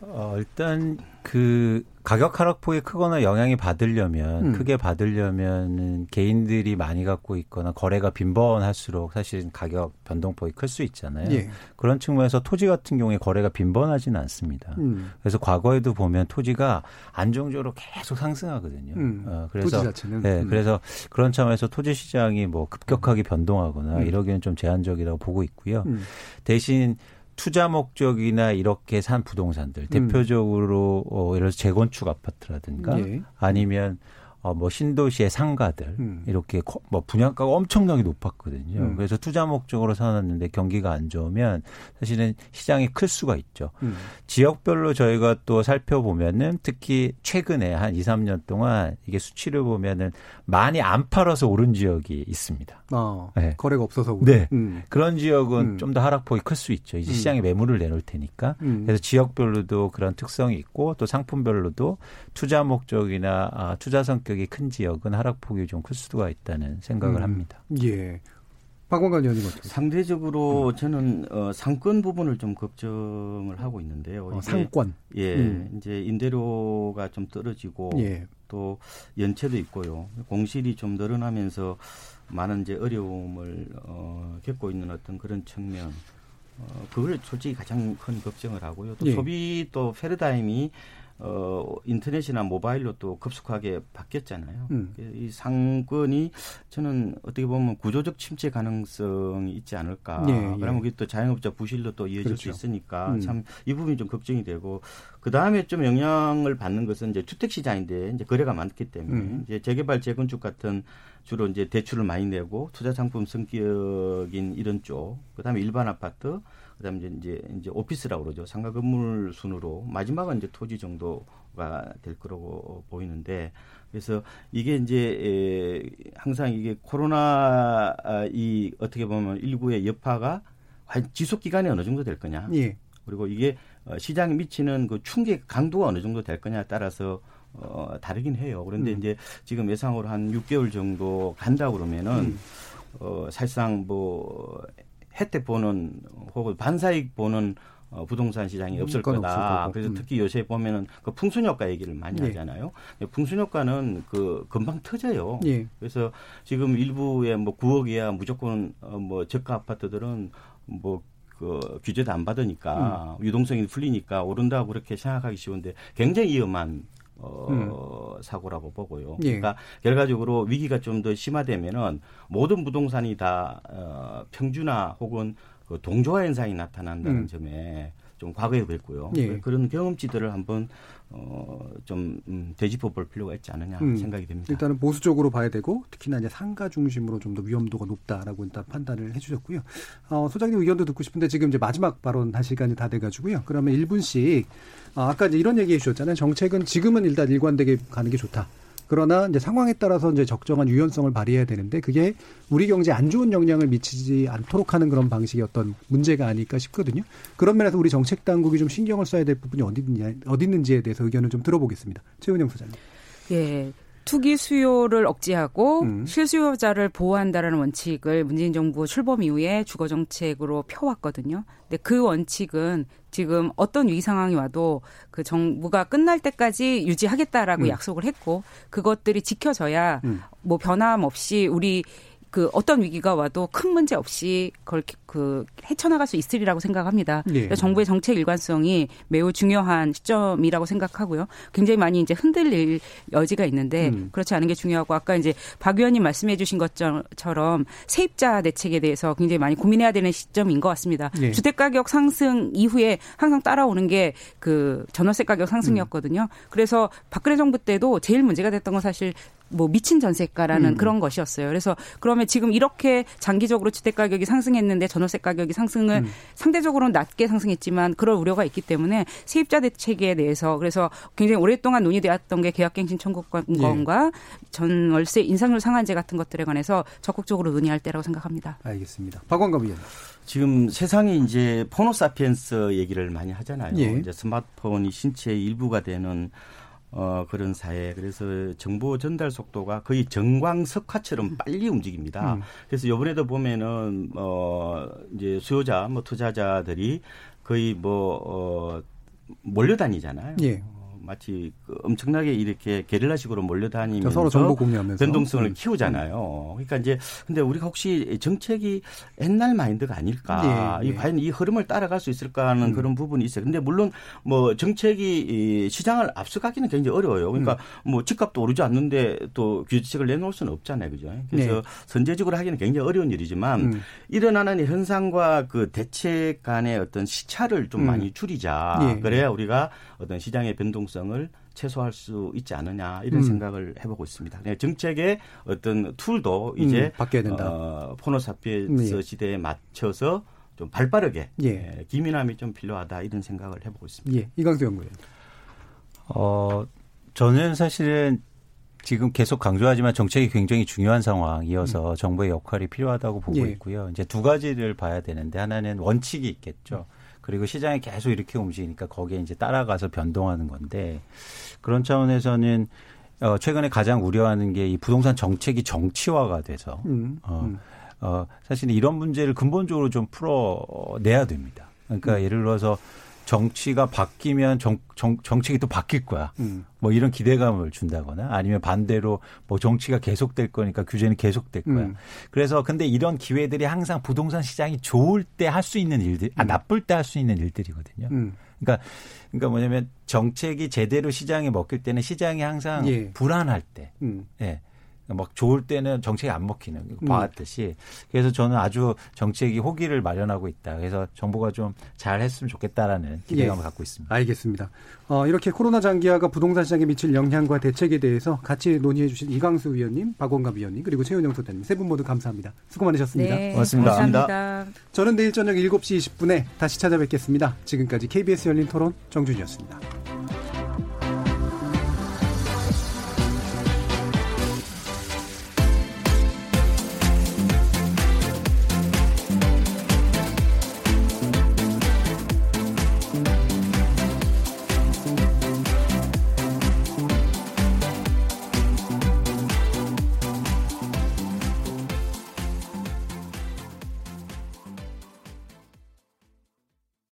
어, 일단 그 가격 하락폭이 크거나 영향이 받으려면 음. 크게 받으려면은 개인들이 많이 갖고 있거나 거래가 빈번할수록 사실은 가격 변동폭이 클 수 있잖아요. 예. 그런 측면에서 토지 같은 경우에 거래가 빈번하지는 않습니다. 음. 그래서 과거에도 보면 토지가 안정적으로 계속 상승하거든요. 음. 어, 그래서. 네, 음. 그래서 그런 점에서 토지 시장이 뭐 급격하게 변동하거나 음. 이러기는 좀 제한적이라고 보고 있고요. 음. 대신 투자 목적이나 이렇게 산 부동산들 음. 대표적으로 어, 예를 들어서 재건축 아파트라든가 예. 아니면 어, 뭐 신도시의 상가들 음. 이렇게 뭐 분양가가 엄청나게 높았거든요. 음. 그래서 투자 목적으로 사놨는데 경기가 안 좋으면 사실은 시장이 클 수가 있죠. 음. 지역별로 저희가 또 살펴보면은 특히 최근에 한 2, 3년 동안 이게 수치를 보면은 많이 안 팔아서 오른 지역이 있습니다. 아, 네. 거래가 없어서 네. 음. 그런 지역은 음. 좀더 하락폭이 클 수 있죠. 이제 음. 시장에 매물을 내놓을 테니까. 그래서 지역별로도 그런 특성이 있고 또 상품별로도 투자 목적이나 아, 투자 성격 가격이 큰 지역은 하락폭이 좀 클 수가 있다는 생각을 음. 합니다. 예. 박원관 의원님 어떻게? 상대적으로 음. 저는 어, 상권 부분을 좀 걱정을 하고 있는데요. 어, 상권. 예, 음. 이제 임대료가 좀 떨어지고 예. 또 연체도 있고요. 공실이 좀 늘어나면서 많은 이제 어려움을 어, 겪고 있는 어떤 그런 측면. 어, 그걸 솔직히 가장 큰 걱정을 하고요. 또 예. 소비 또 패러다임이 어, 인터넷이나 모바일로 또 급속하게 바뀌었잖아요. 음. 이 상권이 저는 어떻게 보면 구조적 침체 가능성이 있지 않을까. 예, 예. 그러면 그게 또 자영업자 부실로 또 이어질 그렇죠. 수 있으니까 음. 참이 부분이 좀 걱정이 되고 그 다음에 좀 영향을 받는 것은 이제 주택 시장인데 이제 거래가 많기 때문에 음. 이제 재개발 재건축 같은 주로 이제 대출을 많이 내고 투자 상품 성격인 이런 쪽, 그다음에 일반 아파트 그다음에 이제 이제, 이제 오피스라고 그러죠. 상가 건물 순으로 마지막은 이제 토지 정도가 될 거라고 보이는데 그래서 이게 이제 에, 항상 이게 코로나 아, 이 어떻게 보면 일부의 여파가 지속 기간이 어느 정도 될 거냐. 예. 그리고 이게 어, 시장에 미치는 그 충격 강도가 어느 정도 될 거냐에 따라서 어, 다르긴 해요. 그런데 음. 이제 지금 예상으로 한 6개월 정도 간다 그러면은 음. 어, 사실상 뭐 혜택 보는 혹은 반사익 보는 어, 부동산 시장이 없을 거다. 그래서 음. 특히 요새 보면은 그 풍수효과 얘기를 많이 예. 하잖아요. 풍수효과는 그 금방 터져요. 예. 그래서 지금 일부의 뭐 9억 이야 무조건 어, 뭐 저가 아파트들은 뭐 그 규제도 안 받으니까 음. 유동성이 풀리니까 오른다고 그렇게 생각하기 쉬운데 굉장히 위험한 어, 음. 사고라고 보고요. 예. 그러니까 결과적으로 위기가 좀 더 심화되면은 모든 부동산이 다 어, 평준화 혹은 그 동조화 현상이 나타난다는 음. 점에 좀 과거에 그랬고요. 예. 그런 경험치들을 한번 어, 좀 음, 되짚어 볼 필요가 있지 않느냐 음. 생각이 됩니다. 일단은 보수적으로 봐야 되고 특히나 이제 상가 중심으로 좀 더 위험도가 높다라고 일단 판단을 해주셨고요. 어, 소장님 의견도 듣고 싶은데 지금 이제 마지막 발언 할 시간이 다 돼가지고요. 그러면 1분씩 어, 아까 이제 이런 얘기 해주셨잖아요. 정책은 지금은 일단 일관되게 가는 게 좋다. 그러나 이제 상황에 따라서 이제 적정한 유연성을 발휘해야 되는데 그게 우리 경제에 안 좋은 영향을 미치지 않도록 하는 그런 방식의 어떤 문제가 아닐까 싶거든요. 그런 면에서 우리 정책 당국이 좀 신경을 써야 될 부분이 어디 있냐, 어디 있는지에 대해서 의견을 좀 들어보겠습니다. 최은영 소장님. 예. 투기 수요를 억제하고 음. 실수요자를 보호한다라는 원칙을 문재인 정부 출범 이후에 주거 정책으로 펴왔거든요. 근데 그 원칙은 지금 어떤 위기 상황이 와도 그 정부가 끝날 때까지 유지하겠다라고 음. 약속을 했고 그것들이 지켜져야 음. 뭐 변함없이 우리 그 어떤 위기가 와도 큰 문제 없이 그걸 그 헤쳐나갈 수 있으리라고 생각합니다. 네. 정부의 정책 일관성이 매우 중요한 시점이라고 생각하고요. 굉장히 많이 이제 흔들릴 여지가 있는데 음. 그렇지 않은 게 중요하고 아까 이제 박 의원님 말씀해 주신 것처럼 세입자 대책에 대해서 굉장히 많이 고민해야 되는 시점인 것 같습니다. 네. 주택 가격 상승 이후에 항상 따라오는 게 그 전월세 가격 상승이었거든요. 음. 그래서 박근혜 정부 때도 제일 문제가 됐던 건 사실 뭐 미친 전세가라는 음. 그런 것이었어요. 그래서 그러면 지금 이렇게 장기적으로 주택 가격이 상승했는데 전월세 가격이 상승을 음. 상대적으로 낮게 상승했지만 그럴 우려가 있기 때문에 세입자 대책에 대해서 그래서 굉장히 오랫동안 논의되었던 게 계약갱신 청구권과 예. 전월세 인상률 상한제 같은 것들에 관해서 적극적으로 논의할 때라고 생각합니다. 알겠습니다. 박원갑 의원. 지금 세상이 이제 포노 사피엔스 얘기를 많이 하잖아요. 예. 이제 스마트폰이 신체의 일부가 되는 어, 그런 사회. 그래서 정보 전달 속도가 거의 정광석화처럼 음. 빨리 움직입니다. 음. 그래서 요번에도 보면은, 어, 이제 수요자, 뭐 투자자들이 거의 뭐, 어, 몰려다니잖아요. 예. 마치 그 엄청나게 이렇게 게릴라식으로 몰려다니면서 서로 정보 공유하면서 변동성을 음. 키우잖아요. 그러니까 이제 근데 우리가 혹시 정책이 옛날 마인드가 아닐까? 예, 예. 이 과연 이 흐름을 따라갈 수 있을까 하는 음. 그런 부분이 있어요. 근데 물론 뭐 정책이 시장을 앞서가기는 굉장히 어려워요. 그러니까 음. 뭐 집값도 오르지 않는데 또 규제책을 내놓을 수는 없잖아요. 그죠? 그래서 네. 선제적으로 하기는 굉장히 어려운 일이지만 음. 일어나는 현상과 그 대책 간의 어떤 시차를 좀 음. 많이 줄이자. 예. 그래야 우리가 어떤 시장의 변동성 가능성을 최소화할 수 있지 않느냐 이런 음. 생각을 해보고 있습니다. 네, 정책의 어떤 툴도 음, 이제 음, 바뀌어야 된다. 어, 포노사피엔스 네. 시대에 맞춰서 좀 발빠르게 예. 예, 기민함이 좀 필요하다 이런 생각을 해보고 있습니다. 예, 이강수 연구원. 어, 저는 사실은 지금 계속 강조하지만 정책이 굉장히 중요한 상황이어서 음. 정부의 역할이 필요하다고 보고 예. 있고요. 이제 두 가지를 봐야 되는데 하나는 원칙이 있겠죠. 그리고 시장이 계속 이렇게 움직이니까 거기에 이제 따라가서 변동하는 건데 그런 차원에서는 어 최근에 가장 우려하는 게 이 부동산 정책이 정치화가 돼서 음, 어, 음. 어 사실 이런 문제를 근본적으로 좀 풀어내야 됩니다. 그러니까 음. 예를 들어서 정치가 바뀌면 정, 정, 정책이 또 바뀔 거야. 음. 뭐 이런 기대감을 준다거나 아니면 반대로 뭐 정치가 계속될 거니까 규제는 계속될 거야. 음. 그래서 근데 이런 기회들이 항상 부동산 시장이 좋을 때 할 수 있는 일들, 아, 음. 나쁠 때 할 수 있는 일들이거든요. 음. 그러니까, 그러니까 뭐냐면 정책이 제대로 시장에 먹힐 때는 시장이 항상 예. 불안할 때. 음. 예. 막 좋을 때는 정책이 안 먹히는 음. 봐왔듯이 그래서 저는 아주 정책이 호기를 마련하고 있다. 그래서 정부가 좀 잘했으면 좋겠다라는 기대감을 예. 갖고 있습니다. 알겠습니다. 어, 이렇게 코로나 장기화가 부동산 시장에 미칠 영향과 대책에 대해서 같이 논의해 주신 이강수 위원님, 박원갑 위원님 그리고 최은영 소장님 세 분 모두 감사합니다. 수고 많으셨습니다. 네, 고맙습니다. 감사합니다. 저는 내일 저녁 7시 20분에 다시 찾아뵙겠습니다. 지금까지 KBS 열린 토론 정준이었습니다.